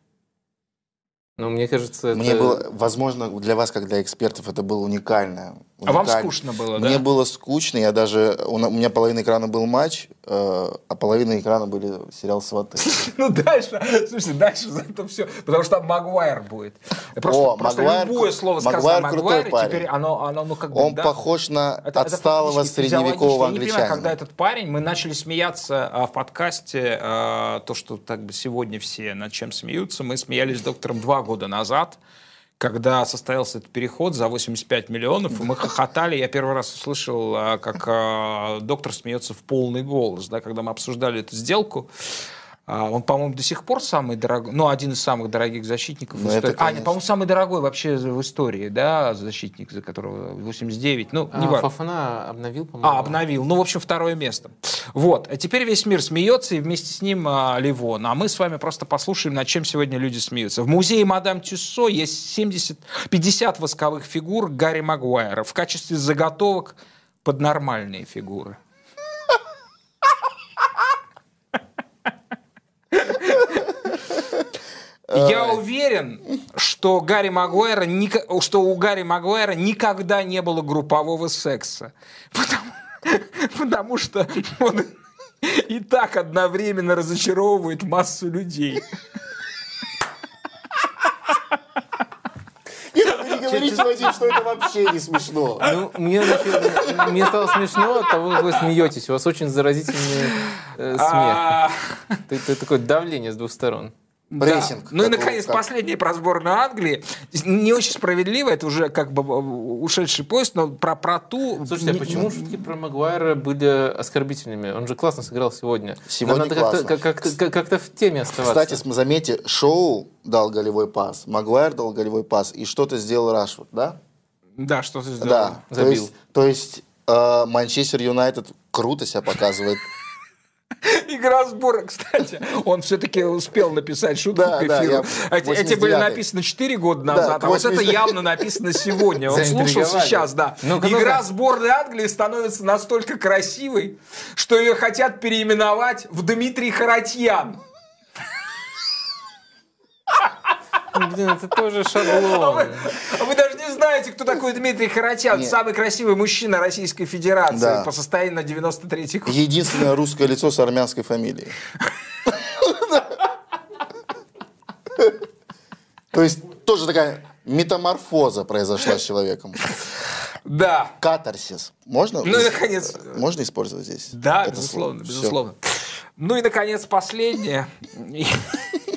Ну, мне кажется, это...
Мне было, возможно, для вас, как для экспертов, это было уникально.
А вам скучно было, да?
Мне было скучно, я даже... У меня половина экрана был матч, э, а половина экрана были сериал «Сваты». <laughs>
Ну, дальше, слушайте, дальше за это все, потому что там Магуайр будет. Просто, любое слово сказано
Магуайр
теперь оно, ну, как бы,
Он похож на отсталого средневекового
физиологически. Я не понимаю, когда
англичанина.
этот парень, мы начали смеяться а, в подкасте, а, то, что так бы сегодня все над чем смеются, мы смеялись с доктором два года назад, когда состоялся этот переход за 85 миллионов, мы хохотали. Я первый раз услышал, а, как а, доктор смеется в полный голос, да, когда мы обсуждали эту сделку. А, Он, по-моему, до сих пор самый дорогой, ну, один из самых дорогих защитников в
Ну, это,
истории. А,
конечно.
нет, по-моему, самый дорогой вообще в истории, да, защитник, за которого 89. Ну,
А,
не важно.
Фафана обновил, по-моему.
А, обновил. Ну, в общем, второе место. Вот. А теперь весь мир смеется, и вместе с ним а, Ливон. А мы с вами просто послушаем, над чем сегодня люди смеются. В музее Мадам Тюссо есть 70, 50 восковых фигур Гарри Магуайра в качестве заготовок под нормальные фигуры. Я уверен, что, Гарри Магуайра, ника- что у Гарри Магуайра никогда не было группового секса. Потому, потому что он и так одновременно разочаровывает массу людей.
Нет, вы не говорите, Вадим, что это вообще не смешно.
Ну, мне, мне стало смешно от того, как вы смеетесь. У вас очень заразительный э, смех.
А,
это такое давление с двух сторон.
Да.
Прессинг.
Ну и, наконец,
как-
последнее про сборную Англии. Не очень справедливо, это уже как бы ушедший поезд, но про, про ту...
Слушайте, а почему шутки про Магуайра были оскорбительными? Он же классно сыграл сегодня.
Сегодня
Нам надо как-то,
классно.
как- как-то- как-то в теме оставаться.
Кстати, заметьте, Шоу дал голевой пас, Магуайр дал голевой пас, и что-то сделал Рашфорд, да?
Да, что ты сделал?
Да. То
Забил.
есть, то есть э, Манчестер Юнайтед круто себя показывает.
Игра сбора, кстати, он все-таки успел написать шутку
Да,
к
да,
эфиру.
я-
эти, эти были
89-й.
написаны 4 года назад,
Да,
а вот это
89-й.
явно написано сегодня. Он слушал сейчас, да.
Ну-ка,
Игра
ну-ка.
сборной Англии становится настолько красивой, что ее хотят переименовать в Дмитрий Харатьян.
Блин, это тоже
А вы,
шаблон.
а вы даже не знаете, кто такой Дмитрий Харатьян,
Нет.
самый красивый мужчина Российской Федерации
Да.
по состоянию на 93 год.
Единственное <laughs> русское лицо с армянской фамилией. То есть тоже такая метаморфоза произошла с человеком.
Да.
Катарсис. Можно?
Ну и, наконец,
Можно использовать здесь?
Да, безусловно, безусловно. Ну и, наконец, последнее. <laughs>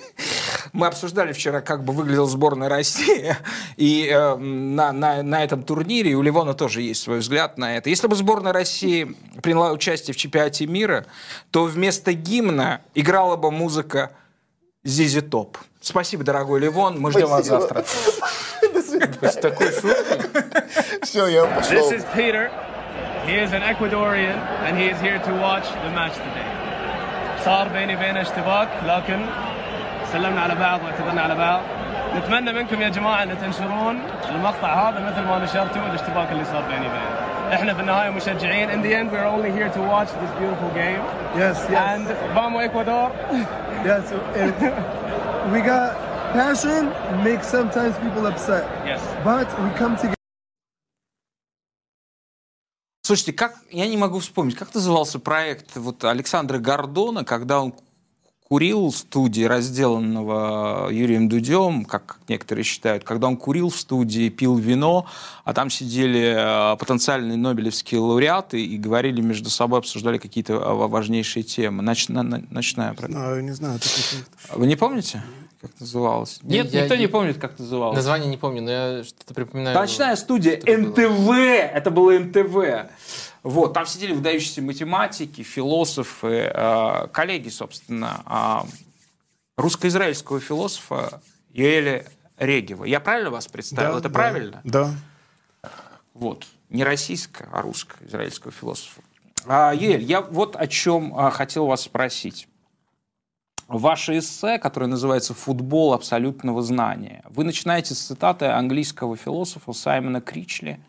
Мы обсуждали вчера, как бы выглядела сборная России, <laughs> и э, на, на, на этом турнире, и у Ливона тоже есть свой взгляд на это. Если бы сборная России приняла участие в чемпионате мира, то вместо гимна играла бы музыка Зизи Топ. Спасибо, дорогой Ливон, мы ждем
Спасибо.
вас завтра. <laughs>
С такой шуткой.
Все, я пошел.
This is Peter. He is an Ecuadorian, and he is here to watch the match today. Sarbeini Benesh Tivak, سلمنا على بعض واعتذرنا على بعض. نتمنى منكم يا جماعه ان تنشرون المقطع هذا مثل ما نشرتوا الاشتباك اللي صار بيني بينه. احنا في النهايه مشجعين. In the end we're only here to watch this beautiful game.
Yes, yes.
And vamos Ecuador.
yes. It, we got passion makes sometimes people upset,
Yes.
but we come together.
Слушайте, как я не могу вспомнить, как назывался проект вот Александра Гордона, когда он курил в студии, разделанного Юрием Дудем, как некоторые считают, когда он курил в студии, пил вино, а там сидели э, потенциальные нобелевские лауреаты и говорили между собой, обсуждали какие-то э, важнейшие темы. На- Ночная программа.
А, не знаю, такой
Вы не помните, как называлось? Нет,
Я-
никто не
я-
помнит, как называлось.
Название не помню, но я что-то припоминаю.
Ночная студия
Что-то было.
НТВ. Это было НТВ. Вот, там сидели выдающиеся математики, философы, э, коллеги, собственно, а, русско-израильского философа Юэля Регева. Я правильно вас представил? Это правильно?
Да.
Вот. Не российского, а русско-израильского философа. А, Юэль, я вот о чем а, хотел вас спросить. Ваше эссе, которое называется «Футбол абсолютного знания», вы начинаете с цитаты английского философа Саймона Кричли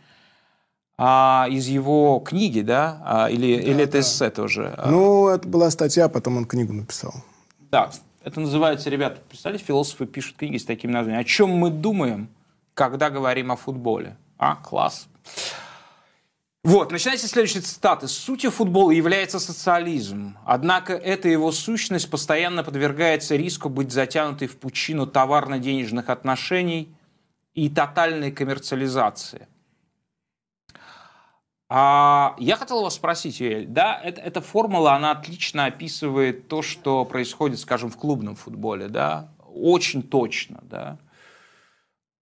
а, из его книги, да? А, или, или это эссе тоже? А,
Ну, это была статья, потом он книгу написал.
Да, это называется, ребята, представляете, философы пишут книги с таким названием. О чем мы думаем, когда говорим о футболе? А, класс. Вот, начинайте с следующей цитаты. Сутью футбола является социализм. Однако эта его сущность постоянно подвергается риску быть затянутой в пучину товарно-денежных отношений и тотальной коммерциализации. А я хотел вас спросить, Юэль, да, это, эта формула, она отлично описывает то, что происходит, скажем, в клубном футболе, да, очень точно, да.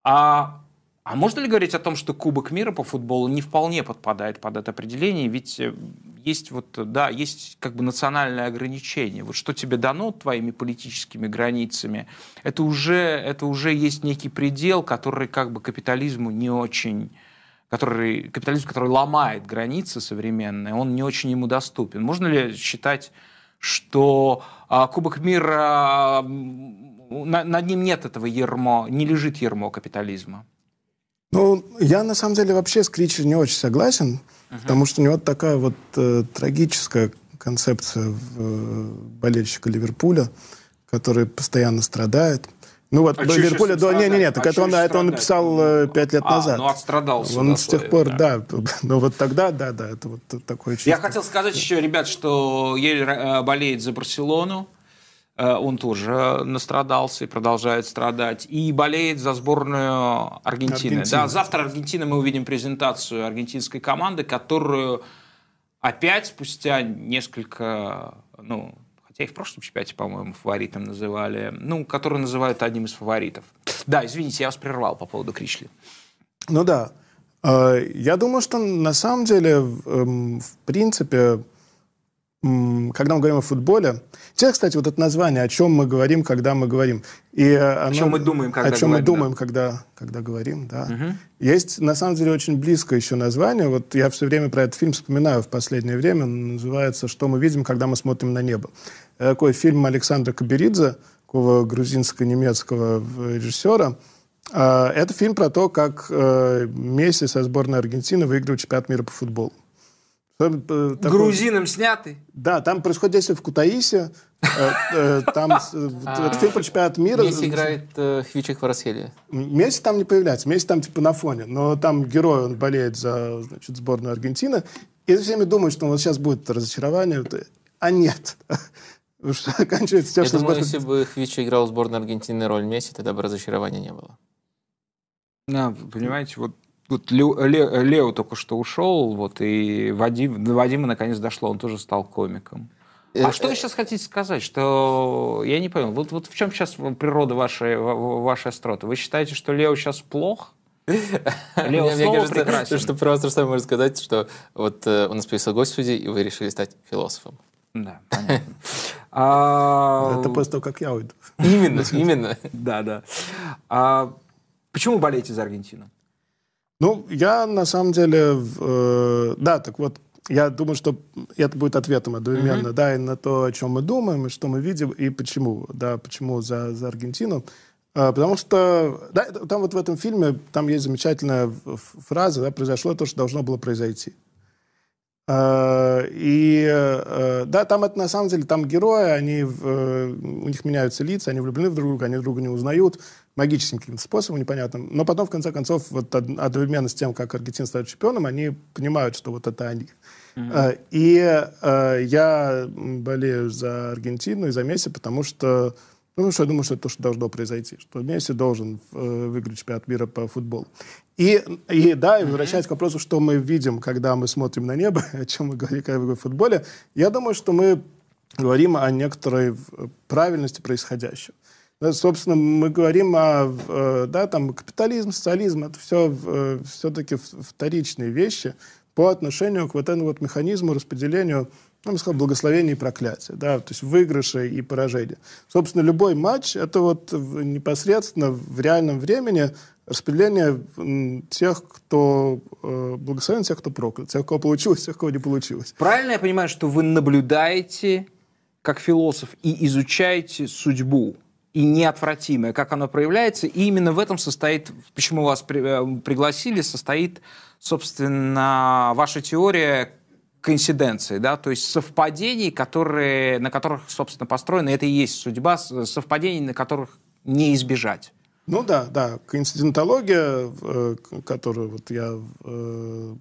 А, а можно ли говорить о том, что Кубок мира по футболу не вполне подпадает под это определение, ведь э, есть вот, да, есть как бы национальное ограничение. Вот что тебе дано твоими политическими границами, это уже, это уже есть некий предел, который как бы капитализму не очень который, капитализм, который ломает границы современные, он не очень ему доступен. Можно ли считать, что а, Кубок мира, на- над ним нет этого ермо, не лежит ермо капитализма?
Ну, я на самом деле вообще с Кричи не очень согласен, потому что у него такая вот э, трагическая концепция э, болельщика Ливерпуля, который постоянно страдает. Ну вот,
А
Ливерпуля...
ним
Да, не-не-не,
страдать?
так
А
это он, это он написал э, пять лет
А,
назад.
ну, отстрадался
Он с тех пор,
да.
да. <laughs> Но вот тогда, да, да, это вот такое чувство.
Я хотел сказать еще, ребят, что Ель э, болеет за Барселону. Э, Он тоже настрадался и продолжает страдать. И болеет за сборную Аргентины.
Аргентины.
Да, завтра Аргентина мы увидим презентацию аргентинской команды, которую опять спустя несколько, ну, хотя и в прошлом чемпионате, по-моему, фаворитом называли, ну, которую называют одним из фаворитов. Да, извините, я вас прервал по поводу Кришли.
Ну да. Э, Я думаю, что на самом деле, в эм, принципе, когда мы говорим о футболе, те, кстати, вот это название, о чем мы говорим, когда мы говорим. И э, оно-
чем мы думаем, когда
О чем мы
говорим, да.
думаем, когда, когда говорим, да. Есть, на самом деле, очень близкое еще название. Вот я все время про этот фильм вспоминаю в последнее время. Он называется «Что мы видим, когда мы смотрим на небо». Это такой фильм Александра Каберидзе, такого грузинско-немецкого режиссера. А, Это фильм про то, как э, Месси со сборной Аргентины выигрывает чемпионат мира по футболу. Там, э, такой-
Грузином снятый.
Да, там происходит действие в Кутаисе. Э, э, Там фильм про чемпионат мира.
Месси играет Хвичи Кварасхелия.
Месси там не появляется, Месси там типа на фоне, но там герой, он болеет за значит, сборную Аргентины, и все время думают, что вот сейчас будет разочарование, а нет. <laughs> Потому что оканчивается тем,
Я
что
думаю, если бы Хвичи играл в сборной Аргентины роль Месси, тогда бы разочарования не было.
Да, понимаете, вот, вот Лео, Ле- Лео только что ушел, вот, и Вадим, до Вадима наконец дошло, он тоже стал комиком. А
Э,
что вы сейчас хотите сказать? Что я не понял. Вот, вот в чем сейчас природа вашей, ва- ва- вашей остроты? Вы считаете, что Лео сейчас плох? <laughs> Лео
Мне- мне кажется,
прекрасен.
что про вас Рустам может сказать, что вот э, у нас появился гость в студии, и вы решили стать философом.
Да, понятно. <laughs> А,
Это после того, как я уйду.
Именно, именно.
Да, да. А почему болеете за Аргентину?
Ну, я на самом деле, э, да, так вот, я думаю, что это будет ответом одновременно, да, и на то, о чем мы думаем, и что мы видим, и почему, да, почему за, за Аргентину. А, потому что, да, там вот в этом фильме, там есть замечательная фраза, да, произошло то, что должно было произойти. А, И э, да, там это на самом деле, там герои, они, э, у них меняются лица, они влюблены в друг друга, они друг друга не узнают магическим каким-то способом непонятным. Но потом, в конце концов, вот од- одновременно с тем, как Аргентина стает чемпионом, они понимают, что вот это они. Э, И э, я болею за Аргентину и за Месси, потому что ну, что я думаю, что это то, что должно произойти, что Месси должен э, выиграть чемпионат мира по футболу. И, и да, и возвращаясь к вопросу, что мы видим, когда мы смотрим на небо, <laughs> о чем мы говорим, когда мы говорим о футболе, я думаю, что мы говорим о некоторой в- правильности происходящего. Да, собственно, мы говорим о, э, да, там, капитализм, социализм, это все все-таки вторичные вещи по отношению к вот этому вот механизму распределению, ну, я бы сказал, благословения и проклятия, да, то есть выигрыша и поражения. Собственно, любой матч — это вот непосредственно в реальном времени распределение тех, кто э, благословен, тех, кто проклят, тех, кого получилось, тех, кого не получилось.
Правильно я понимаю, что вы наблюдаете как философ и изучаете судьбу и неотвратимое, как оно проявляется, и именно в этом состоит, почему вас при- э, пригласили, состоит, собственно, ваша теория коинциденции, да, то есть совпадений, которые, на которых, собственно, построена, это и есть судьба, совпадений, на которых не избежать.
Ну да, да, коинцидентология, э, которую вот я э,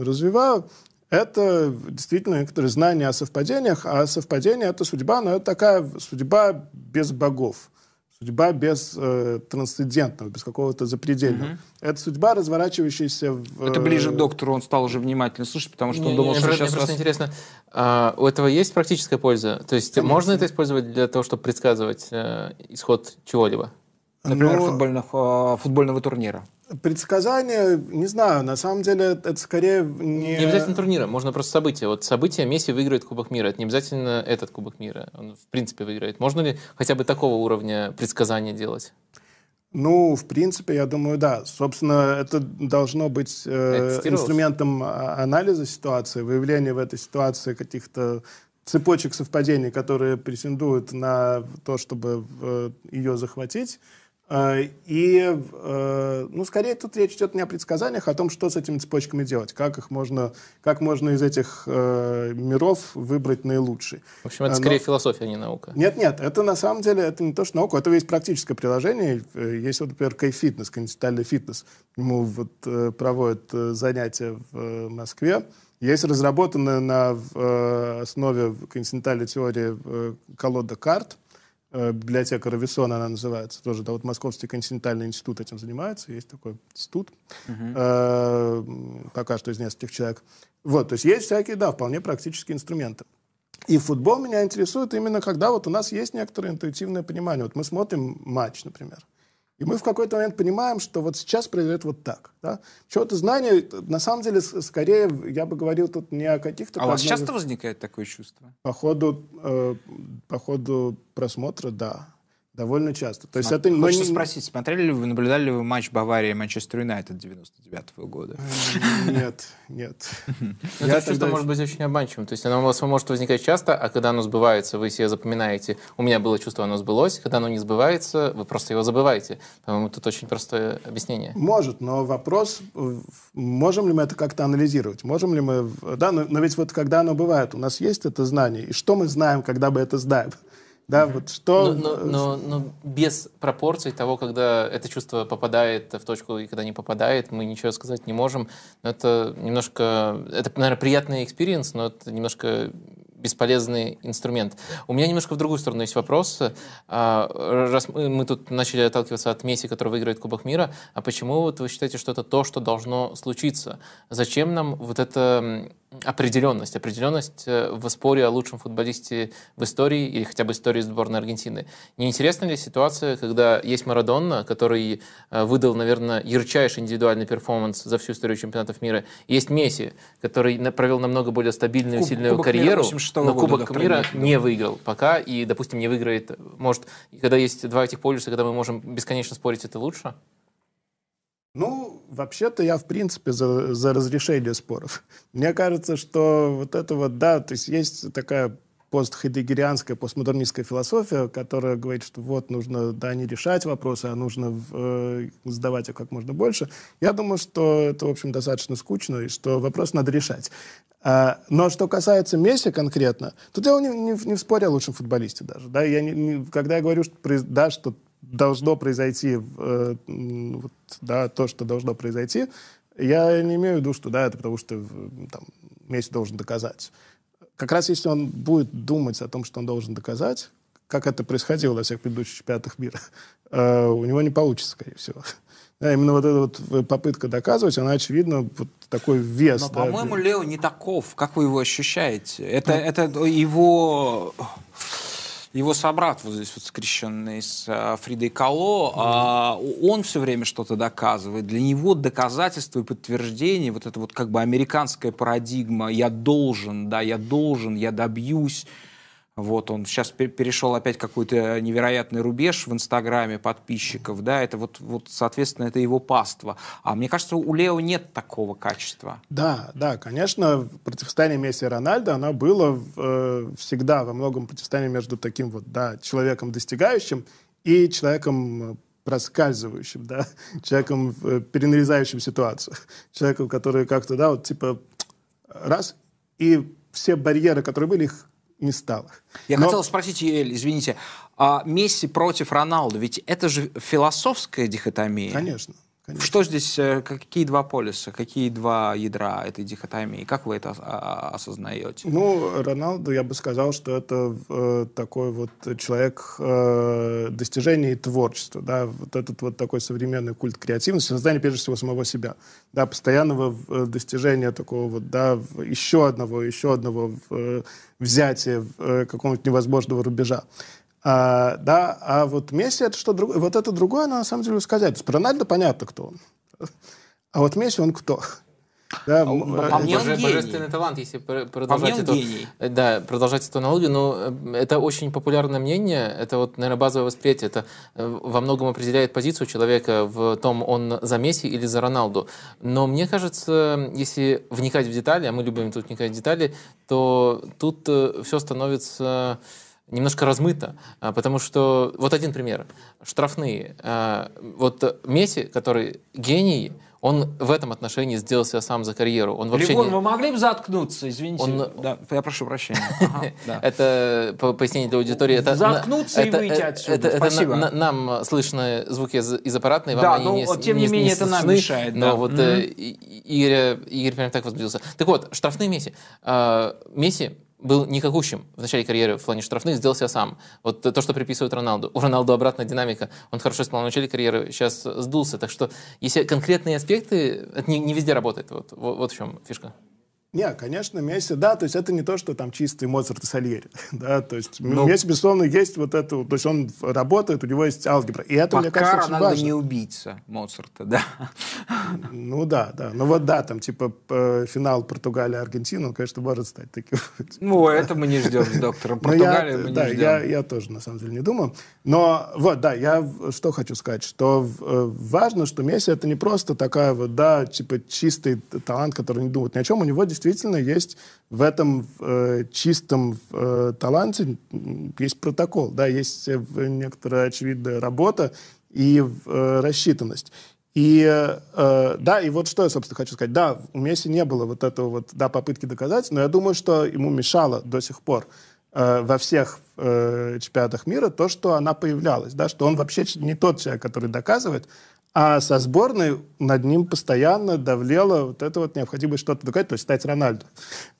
развиваю, это действительно некоторые знания о совпадениях, а совпадение — это судьба, но это такая судьба без богов, судьба без э, трансцендентного, без какого-то запредельного. Это судьба, разворачивающаяся в...
Это ближе к
э,
доктору, он стал уже внимательно слушать, потому что он
Не,
думал,
не,
что
мне
сейчас
просто
вас...
интересно, а, у этого есть практическая польза? То есть можно это использовать для того, чтобы предсказывать э, исход чего-либо?
Например,
но-
футбольных, э, футбольного турнира.
Предсказания, не знаю, на самом деле это скорее не...
Не обязательно турнира, можно просто события. Вот событие Месси выиграет Кубок мира. Это не обязательно этот Кубок мира. Он в принципе выиграет. Можно ли хотя бы такого уровня предсказания делать?
Ну, в принципе, я думаю, да. Собственно, это должно быть э,
Это тестировалось?
инструментом а- анализа ситуации, выявления в этой ситуации каких-то цепочек совпадений, которые претендуют на то, чтобы э, ее захватить. Э, И, э, ну, скорее тут речь идет не о предсказаниях, а о том, что с этими цепочками делать, как их можно, как можно из этих э, миров выбрать наилучший.
В общем, это скорее
но-
философия, а не наука.
нет, нет, это на самом деле это не то, что наука, это есть практическое приложение. Есть вот, например, Кайфитнес, континентальный фитнес. Ему вот проводят занятия в Москве. Есть разработанная на основе континентальной теории колода карт. Э, Библиотека Рависона она называется. Тоже, да, вот Московский континентальный институт этим занимается. Есть такой институт. М, Пока что из нескольких человек. Вот, то есть есть всякие, да, вполне практические инструменты. И футбол меня интересует именно когда вот у нас есть некоторое интуитивное понимание. Вот мы смотрим матч, например. И мы в какой-то момент понимаем, что вот сейчас произойдет вот так. Да? Чего-то знание, на самом деле, скорее, я бы говорил тут не о каких-то...
А у вас часто возникает такое чувство?
По ходу, э, по ходу просмотра, да. Довольно часто. То есть это,
Хочется не... спросить, смотрели ли вы, наблюдали ли вы матч Баварии и Манчестер Юнайтед 99 -го года?
Нет, нет.
Это чувство может быть очень обманчивым. То есть оно у вас может возникать часто, а когда оно сбывается, вы себе запоминаете. У меня было чувство, оно сбылось. Когда оно не сбывается, вы просто его забываете. По-моему, тут очень простое объяснение.
Может, но вопрос, можем ли мы это как-то анализировать? Можем ли мы... Да, но, но ведь вот когда оно бывает, у нас есть это знание. И что мы знаем, когда мы это знаем? Да, вот что...
Но, но, но, но без пропорций того, когда это чувство попадает в точку и когда не попадает, мы ничего сказать не можем. Но это немножко... Это, наверное, приятный experience, но это немножко бесполезный инструмент. У меня немножко в другую сторону есть вопрос. А, раз мы тут начали отталкиваться от Месси, который выиграет Кубок мира, а почему вот вы считаете, что это то, что должно случиться? Зачем нам вот эта определенность, определенность э, в споре о лучшем футболисте в истории или хотя бы истории сборной Аргентины? Не интересна ли ситуация, когда есть Марадонна, который э, выдал, наверное, ярчайший индивидуальный перформанс за всю историю чемпионатов мира, есть Месси, который провел намного более стабильную, Куб, сильную карьеру, но Кубок мира не выиграл пока, и, допустим, не выиграет. Может, когда есть два этих полюса, когда мы можем бесконечно спорить, это лучше?
Ну, вообще-то я, в принципе, за, за разрешение споров. <laughs> Мне кажется, что вот это вот, да, то есть есть такая постхайдегерианская, постмодернистская философия, которая говорит, что вот нужно, да, не решать вопросы, а нужно э, задавать их как можно больше. Я думаю, что это, в общем, достаточно скучно, и что вопрос надо решать. А, но что касается Месси конкретно, тут дело не, не, не в споре о лучшем футболисте даже. Да? Я не, не, когда я говорю, что, да, что должно произойти, э, вот, да, то, что должно произойти, я не имею в виду, что да, это потому что там, Месси должен доказать. Как раз если он будет думать о том, что он должен доказать, как это происходило на всех предыдущих чемпионатах мира, э, у него не получится, скорее всего. Да, именно вот эта вот попытка доказывать, она, очевидно, вот такой вес.
Но,
да,
по-моему, Лео не таков. Как вы его ощущаете? Это, ну, это его его собрат вот здесь вот скрещенный с а, Фридой Кало, mm а, он все время что-то доказывает. Для него доказательство и подтверждение, вот это вот как бы американская парадигма «я должен», да, «я должен», «я добьюсь», вот он сейчас перешел опять какой-то невероятный рубеж в Инстаграме подписчиков, да, это вот, вот, соответственно, это его паство. А мне кажется, у Лео нет такого качества.
Да, да, конечно, противостояние Месси и Рональдо, оно было э, всегда во многом противостояние между таким вот, да, человеком достигающим и человеком э, проскальзывающим, да, <laughs> человеком, э, перенарезающим ситуацию, <laughs> человеком, который как-то, да, вот типа раз, и все барьеры, которые были, их не стало.
Я Но... хотел спросить, Ель, извините, а Месси против Роналду, ведь это же философская дихотомия.
Конечно. Конечно.
Что здесь, э, какие два полюса, какие два ядра этой дихотомии? Как вы это осознаете?
Ну, Роналду, я бы сказал, что это э, такой вот человек э, достижений и творчества, да, вот этот вот такой современный культ креативности, создание, прежде всего, самого себя, да, постоянного э, достижения такого вот, да, еще одного, еще одного э, взятия какого-нибудь невозможного рубежа. А, да, а вот Месси это что другое, вот это другое, на самом деле сказать. Про Рональдо понятно, кто он. А вот Месси он кто?
Да, а, а мне он божественный талант, если продолжать, эту, гений. Да, продолжать эту аналогию, но э, это очень популярное мнение, это вот, наверное, базовое восприятие, это э, во многом определяет позицию человека в том, он за Месси или за Роналду. Но мне кажется, если вникать в детали, а мы любим тут вникать в детали, то тут э, все становится немножко размыто, а, потому что вот один пример. Штрафные. А, вот Месси, который гений, он в этом отношении сделал себя сам за карьеру. Он
вообще Легон, не... вы могли бы заткнуться, извините. Он... Да, я прошу прощения. <laughs>
Это пояснение для аудитории.
Заткнуться и выйти отсюда.
Это нам слышно звуки из аппаратной,
Да, но тем не менее это нам мешает.
Но вот э, Игорь прям так возбудился. Так вот, штрафные Месси. А, Месси был никакущим в начале карьеры в плане штрафных, сделал себя сам. Вот то, что приписывают Роналду. У Роналду обратная динамика. Он хорошо исполнял в начале карьеры, сейчас сдулся. Так что, если конкретные аспекты, это не, не везде работает. Вот, вот, вот в чем фишка.
Не, конечно, Месси, да, то есть это не то, что там чистый Моцарт и Сальери, <laughs> да, то есть ну, Месси, безусловно, есть вот это, то есть он работает, у него есть алгебра, и это,
пока
мне кажется, очень важно.
не убийца Моцарта, да.
Ну да, да, ну вот да, там типа п- финал Португалия-Аргентина, он, конечно, может стать таким.
Ну, это мы не ждем с доктором. <laughs>
Но я,
Португалию мы не
да,
ждем.
я, я тоже, на самом деле, не думаю. Но вот, да, я что хочу сказать, что э, важно, что Месси это не просто такая вот, да, типа чистый талант, который не думает ни о чем. У него действительно есть в этом э, чистом э, таланте есть протокол, да, есть э, некоторая очевидная работа и э, рассчитанность. И э, да, и вот что я, собственно, хочу сказать. Да, у Месси не было вот этого вот, да, попытки доказать, но я думаю, что ему мешало до сих пор э, во всех э, чемпионатах мира то, что она появлялась, да, что он вообще не тот человек, который доказывает, а со сборной над ним постоянно давлела вот эта вот необходимость что-то доказать, то есть стать Рональдо.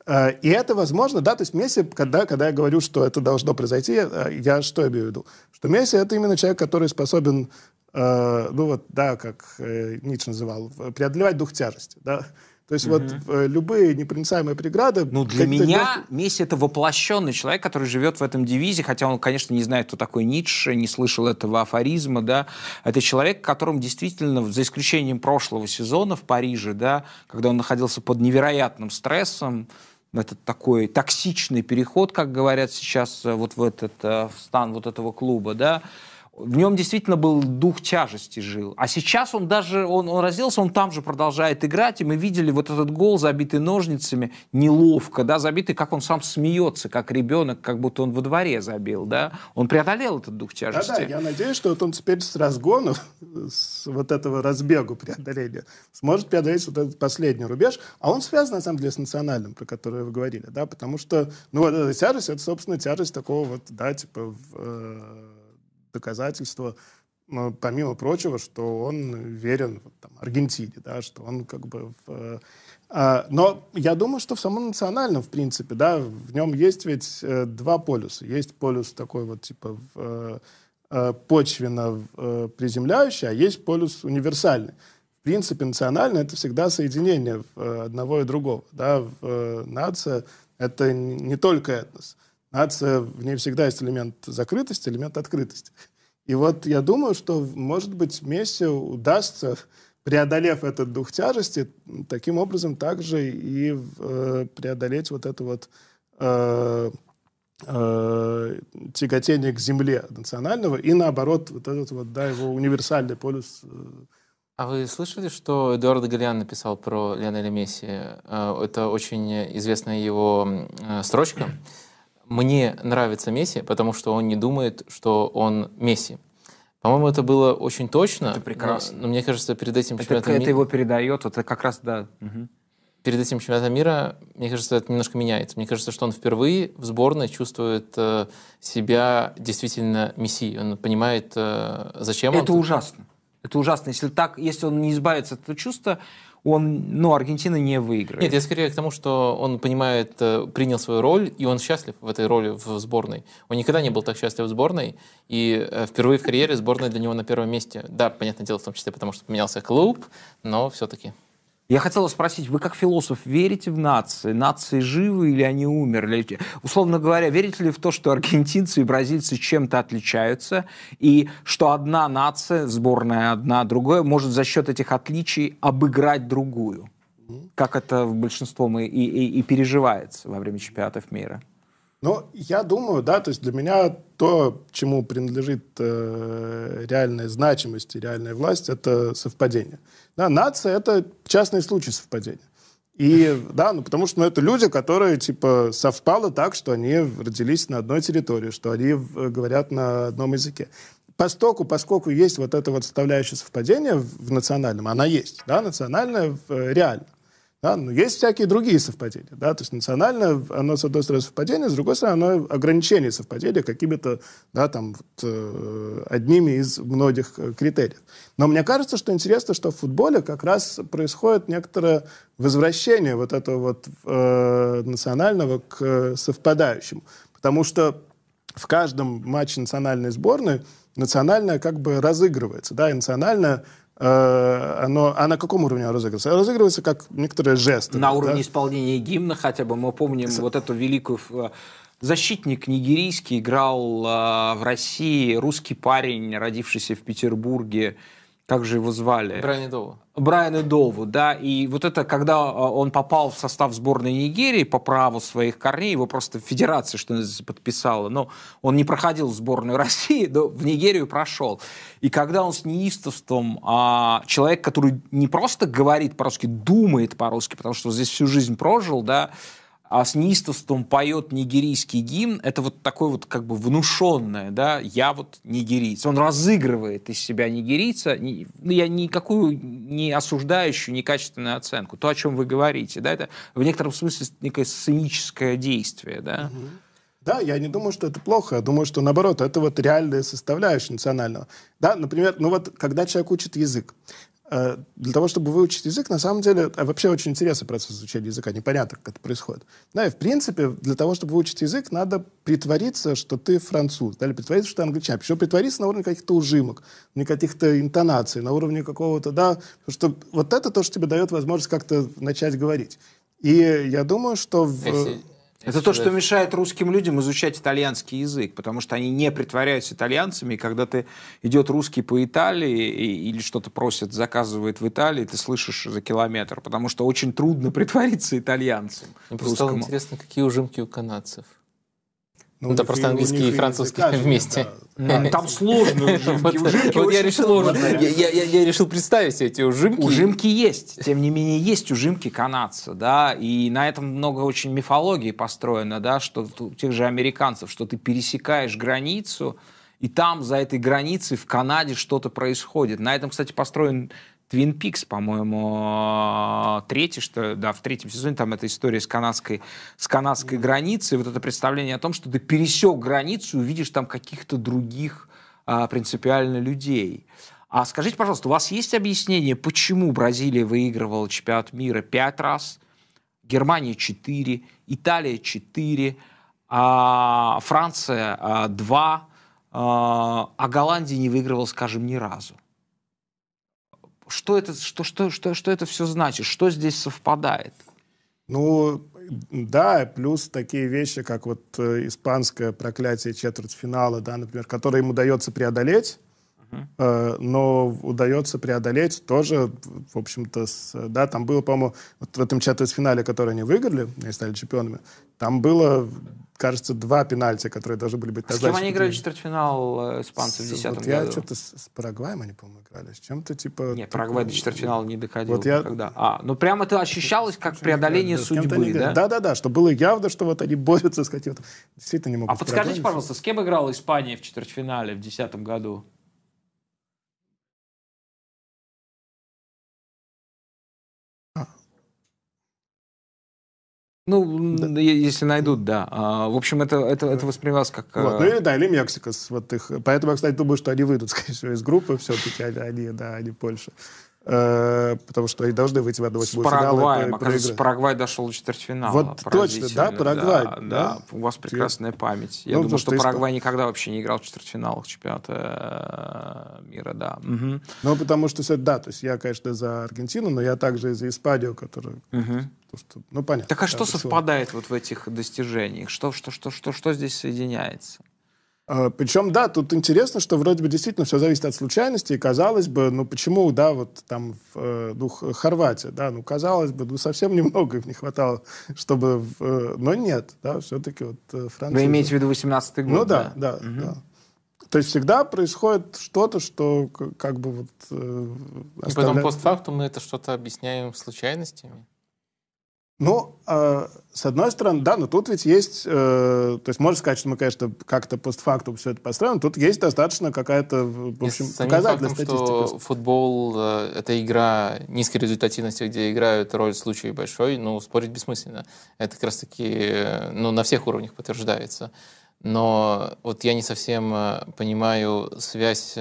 Э, И это возможно, да, то есть Месси, когда, когда я говорю, что это должно произойти, э, я что имею в виду? Что Месси это именно человек, который способен, э, ну вот, да, как Ницше называл, преодолевать дух тяжести, да. То есть вот э, любые непроницаемые преграды...
Ну, для меня
легкие-
Месси это воплощенный человек, который живет в этом девизе, хотя он, конечно, не знает, кто такой Ницше, не слышал этого афоризма, да. Это человек, которым действительно, за исключением прошлого сезона в Париже, да, когда он находился под невероятным стрессом, этот такой токсичный переход, как говорят сейчас, э, вот в этот э, в стан вот этого клуба, да, в нем действительно был дух тяжести жил. А сейчас он даже, он, он разделся, он там же продолжает играть, и мы видели вот этот гол, забитый ножницами, неловко, да, забитый, как он сам смеется, как ребенок, как будто он во дворе забил, да. Он преодолел этот дух тяжести.
Да-да, я надеюсь, что вот он теперь с разгону, с вот этого разбегу преодоления, сможет преодолеть вот этот последний рубеж. А он связан, на самом деле, с национальным, про который вы говорили, да, потому что, ну, вот эта тяжесть, это, собственно, тяжесть такого вот, да, типа, в, э, доказательства, ну, помимо прочего, что он верен вот, там, Аргентине, да, что он как бы... В, э, а, но я думаю, что в самом национальном, в принципе, да, в нем есть ведь э, два полюса. Есть полюс такой вот, типа, в, э, э, почвенно э, приземляющий, а есть полюс универсальный. В принципе, национальное — это всегда соединение э, одного и другого. Да? В, э, нация — это не только этнос. Нация, в ней всегда есть элемент закрытости, элемент открытости. И вот я думаю, что, может быть, Месси удастся, преодолев этот дух тяжести, таким образом также и э, преодолеть вот это вот э, э, тяготение к земле национального и, наоборот, вот этот вот, да, его универсальный полюс э,
А вы слышали, что Эдуардо Галиан написал про Лионеля Месси? Э, Это очень известная его э, строчка. «Мне нравится Месси, потому что он не думает, что он Месси». По-моему, это было очень точно.
Это прекрасно.
Но, но мне кажется, перед этим
Это,
чемпионатом
это
ми-
его передает, вот это как раз, да. мгм.
перед этим чемпионатом мира, мне кажется, это немножко меняется. Мне кажется, что он впервые в сборной чувствует э, себя действительно мессией. Он понимает, э, зачем он
Это ужасно. Это ужасно. Если так, если он не избавится от этого чувства, он, ну, Аргентина не выиграет.
Нет, я скорее к тому, что он понимает, э, принял свою роль, и он счастлив в этой роли в сборной. Он никогда не был так счастлив в сборной, и э, впервые в карьере сборная для него на первом месте. Да, понятное дело, в том числе потому, что поменялся клуб, но все-таки.
Я хотела спросить, вы как философ верите в нации? Нации живы или они умерли? Условно говоря, верите ли в то, что аргентинцы и бразильцы чем-то отличаются, и что одна нация, сборная одна, другая, может за счет этих отличий обыграть другую? Как это в большинством и, и- и переживается во время чемпионатов мира?
Ну, я думаю, да, то есть для меня то, чему принадлежит э, реальная значимость и реальная власть, это совпадение. Да, нация — это частный случай совпадения. И, да, ну, потому что ну, это люди, которые, типа, совпало так, что они родились на одной территории, что они говорят на одном языке. Постоку, поскольку есть вот эта вот составляющая совпадения в, в национальном, она есть, да, национальная в- реально. Да, но есть всякие другие совпадения. Да? То есть национальное, оно, с одной стороны, совпадение, с другой стороны, оно ограничение совпадения какими-то да, там, вот, э, одними из многих э, критериев. Но мне кажется, что интересно, что в футболе как раз происходит некоторое возвращение вот этого вот э, национального к совпадающему. Потому что в каждом матче национальной сборной национальная как бы разыгрывается, да, и национальная э, оно, а на каком уровне оно разыгрывается? Оно разыгрывается как некоторые жесты.
На
да?
уровне исполнения гимна хотя бы мы помним вот эту великую... э, Защитник нигерийский играл э, в России, русский парень, родившийся в Петербурге. Как же его звали?
Брайан Доу.
Брайана Дову, да, и вот это, когда э, он попал в состав сборной Нигерии по праву своих корней, его просто федерация, что называется, подписала, но он не проходил в сборную <laughs> России, но в Нигерию прошел. И когда он с неистовством, а, человек, который не просто говорит по-русски, думает по-русски, потому что здесь всю жизнь прожил, да, а с неистовством поет нигерийский гимн, это вот такое вот как бы внушенное, да, я вот нигерийец. Он разыгрывает из себя нигерийца, не- ну, я никакую не осуждающую, некачественную оценку. То, о чем вы говорите, да, это в некотором смысле некое сценическое действие, да.
Да, я не думаю, что это плохо. Я думаю, что наоборот, это вот реальная составляющая национального. Да, например, ну вот когда человек учит язык, для того, чтобы выучить язык, на самом деле, а вообще очень интересный процесс изучения языка, непонятно, как это происходит. Да, и в принципе, для того, чтобы выучить язык, надо притвориться, что ты француз, да, или притвориться, что ты англичанин. Причем притвориться на уровне каких-то ужимок, не каких-то интонаций, на уровне какого-то, да, что вот это то, что тебе дает возможность как-то начать говорить. И я думаю, что в...
Если-
Это то, что мешает русским людям изучать итальянский язык, потому что они не притворяются итальянцами, и когда ты идет русский по Италии и- или что-то просит, заказывает в Италии, ты слышишь за километр, потому что очень трудно <laughs> притвориться итальянцем.
Мне просто стало интересно, какие ужимки у канадцев.
Ну,
Ну,
них
просто английский и французский
нет,
вместе.
да. <laughs>
Там сложные ужимки.
Вот,
Ужимки
вот я решил, я, я- я- я решил представить себе эти ужимки.
Ужимки есть, тем не менее есть ужимки канадца, да, и на этом много очень мифологии построено, да, что у тех же американцев, что ты пересекаешь границу, и там за этой границей в Канаде что-то происходит. На этом, кстати, построен Твин Пикс, по-моему, третий, что, да, в третьем сезоне там эта история с канадской, с канадской границей, вот это представление о том, что ты пересек границу и увидишь там каких-то других а, принципиально людей. А скажите, пожалуйста, у вас есть объяснение, почему Бразилия выигрывала чемпионат мира пять раз, Германия 4, Италия 4, а Франция а, 2, а, а Голландия не выигрывала, скажем, ни разу? Что это, что, что, что, что это все значит? Что здесь совпадает?
Ну, да, плюс такие вещи, как вот э, испанское проклятие четвертьфинала, да, например, которое им удается преодолеть, э, но удается преодолеть тоже, в общем-то, с, да, там было, по-моему, вот в этом четвертьфинале, который они выиграли, они стали чемпионами, там было, кажется, два пенальти, которые должны были быть
С кем они играли четвертьфинал э, испанцев в
С-
2010
вот я
году?
что-то с, с Парагваем они, по-моему, играли, с чем-то типа...
Нет, Парагвай до
такой-
четвертьфинала не доходил
Вот я-
никогда. А, ну прям это ощущалось как преодоление
Да,
судьбы,
они
да?
Да-да-да, что было явно, что вот они борются с каким-то... Действительно не могут
А подскажите, пожалуйста, с кем играла Испания в четвертьфинале в 2010 году? Ну, е- если найдут, да. А, в общем, это, это, это воспринималось как...
Вот.
э,
Ну или да, или Мексика. Вот их. Поэтому я, кстати, думаю, что они выйдут, <laughs> скорее всего, из группы все-таки, они, они, да, они Польша. Э, потому что они должны выйти в 1-8
с Парагваем.
про-
Оказывается. Парагвай дошел до четвертьфинала.
Вот точно, да, Парагвай,
Да,
да.
да. у вас прекрасная память. Я
Ну,
думаю, что Парагвай никогда вообще не играл в четвертьфиналах чемпионата э, мира, да. Мгм.
Ну, потому что, да, то есть я, конечно, за Аргентину, но я также и за Испанию, которая...
Мгм.
то, что, ну, понятно.
Так а
да,
что совпадает вот в этих достижениях? Что, что, что, что, что здесь соединяется?
А, Причем, да, тут интересно, что вроде бы действительно все зависит от случайности, и казалось бы, ну почему, да, вот там, в, э, ну, Хорватия, да, ну казалось бы, ну совсем <laughs> немного им не хватало, чтобы, в, э, но нет, да, все-таки вот э, Франция...
Вы имеете в виду 18-й год?
Ну да, да, да. То есть всегда происходит что-то, что как бы вот... э,
И потом
оставляет-
постфактум мы это что-то объясняем случайностями.
Ну, э, с одной стороны, да, но тут ведь есть, э, то есть можно сказать, что мы, конечно, как-то постфактум все это построим, тут есть достаточно какая-то, в общем, показательная
фактом,
статистика.
что футбол э, — это игра низкой результативности, где играют роль случаев большой, ну, спорить бессмысленно. Это как раз-таки э, ну, на всех уровнях подтверждается. Но вот я не совсем э, понимаю связь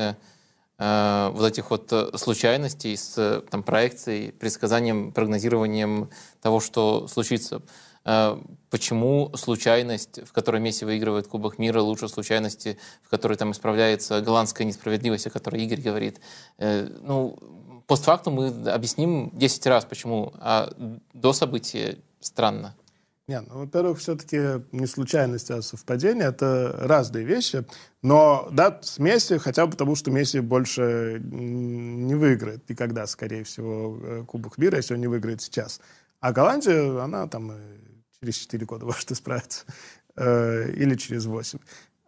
э, вот этих вот э, случайностей с э, там, проекцией, предсказанием, прогнозированием того, что случится. почему случайность, в которой Месси выигрывает Кубок мира, лучше случайности, в которой там исправляется голландская несправедливость, о которой Игорь говорит. Ну, постфактум мы объясним 10 раз, почему, а до события странно.
Не, ну, во-первых, все-таки не случайность, а совпадение. Это разные вещи. Но, да, с Месси, хотя бы потому, что Месси больше не выиграет никогда, скорее всего, э, Кубок мира, если он не выиграет сейчас. А Голландия, она там через 4 года <laughs> может исправиться. Э, или через 8.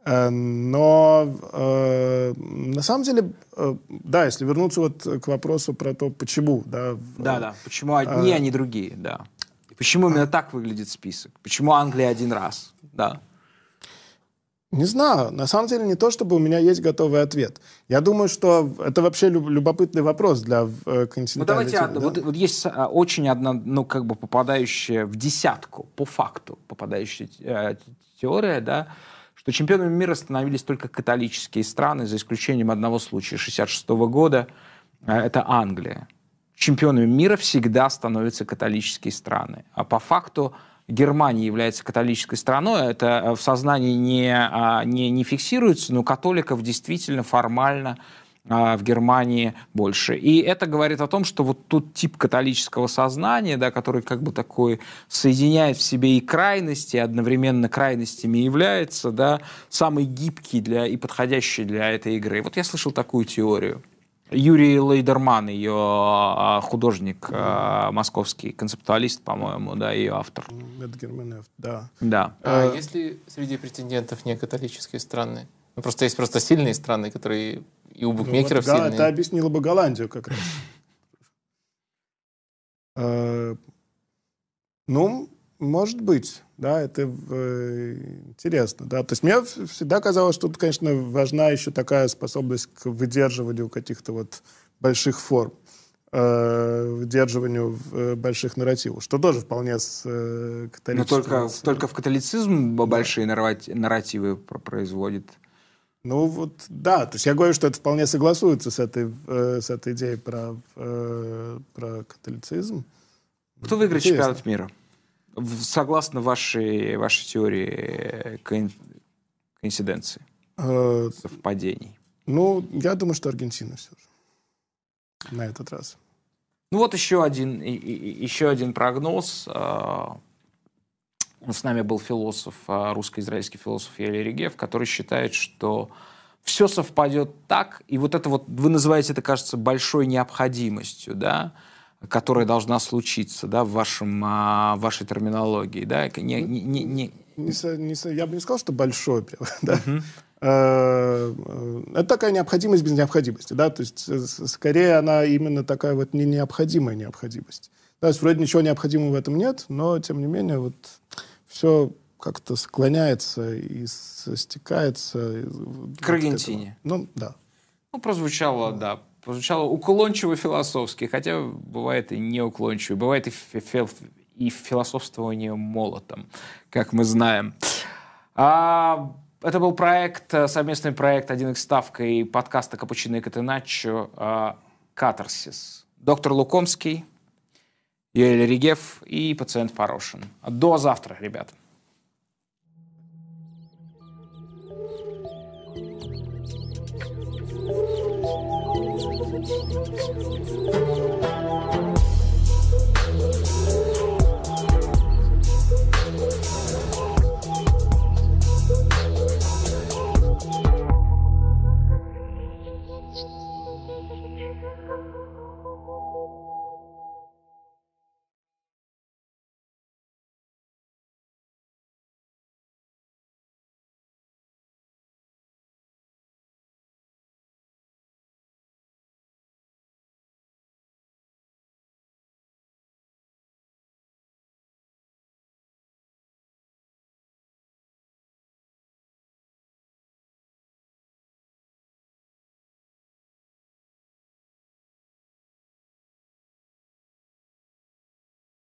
Э, но э, на самом деле, э, да, если вернуться вот к вопросу про то, почему, да.
Да, да, почему одни, а не другие, да. Почему именно так выглядит список? Почему Англия один раз? Да.
Не знаю. На самом деле не то, чтобы у меня есть готовый ответ. Я думаю, что это вообще любопытный вопрос для э, континентальной
Ну давайте, да? вот, вот есть а, очень одна, ну как бы попадающая в десятку, по факту попадающая э, теория, да, что чемпионами мира становились только католические страны, за исключением одного случая 66 года, э, это Англия чемпионами мира всегда становятся католические страны. А по факту Германия является католической страной, это э, в сознании не, а, не, не фиксируется, но католиков действительно формально а, в Германии больше. И это говорит о том, что вот тот тип католического сознания, да, который как бы такой соединяет в себе и крайности, одновременно крайностями является, да, самый гибкий для, и подходящий для этой игры. Вот я слышал такую теорию. Юрий Лейдерман, ее а, художник mm московский, концептуалист, по-моему, да, ее автор.
Эдгерменев, да.
Да.
А, а есть ли среди претендентов не католические страны? Ну, просто есть просто сильные страны, которые и у букмекеров ну, вот, сильные.
Да, это объяснило бы Голландию как раз. <laughs> Ну, может быть, да, это э, интересно, да. То есть мне всегда казалось, что тут, конечно, важна еще такая способность к выдерживанию каких-то вот больших форм, э, выдерживанию э, больших нарративов, что тоже вполне с э, католическим...
Но только, только в католицизм большие нарративы производит.
Ну вот, да, то есть я говорю, что это вполне согласуется с этой, э, с этой идеей про, э, про католицизм.
Кто выиграет Интересно. чемпионат мира? Согласно вашей, вашей теории коинциденции, э, совпадений?
Ну, я думаю, что Аргентина все же на этот раз.
Ну вот еще один, еще один прогноз. А, с нами был философ, а, русско-израильский философ Ели Ригев, который считает, что все совпадет так, и вот это вот, вы называете это, кажется, большой необходимостью, да, которая должна случиться, да, в, вашем, а, вашей терминологии, да? Не, не, не, не...
Не, не, я бы не сказал, что большой, <laughs> да. Uh-huh. Это такая необходимость без необходимости, да, то есть э, скорее она именно такая вот не необходимая необходимость. то есть вроде ничего необходимого в этом нет, но тем не менее вот все как-то склоняется и стекается.
К Аргентине.
Ну, да.
Ну, прозвучало, да, прозвучало уклончиво философски, хотя бывает и не уклончиво, бывает и, фи и философствование молотом, как мы знаем. А, это был проект, совместный проект «1 x ставка» и подкаста «Капучино и Катеначо» а, «Катарсис». Доктор Лукомский, Юрий Ригев и пациент Порошин. До завтра, ребят. えっ?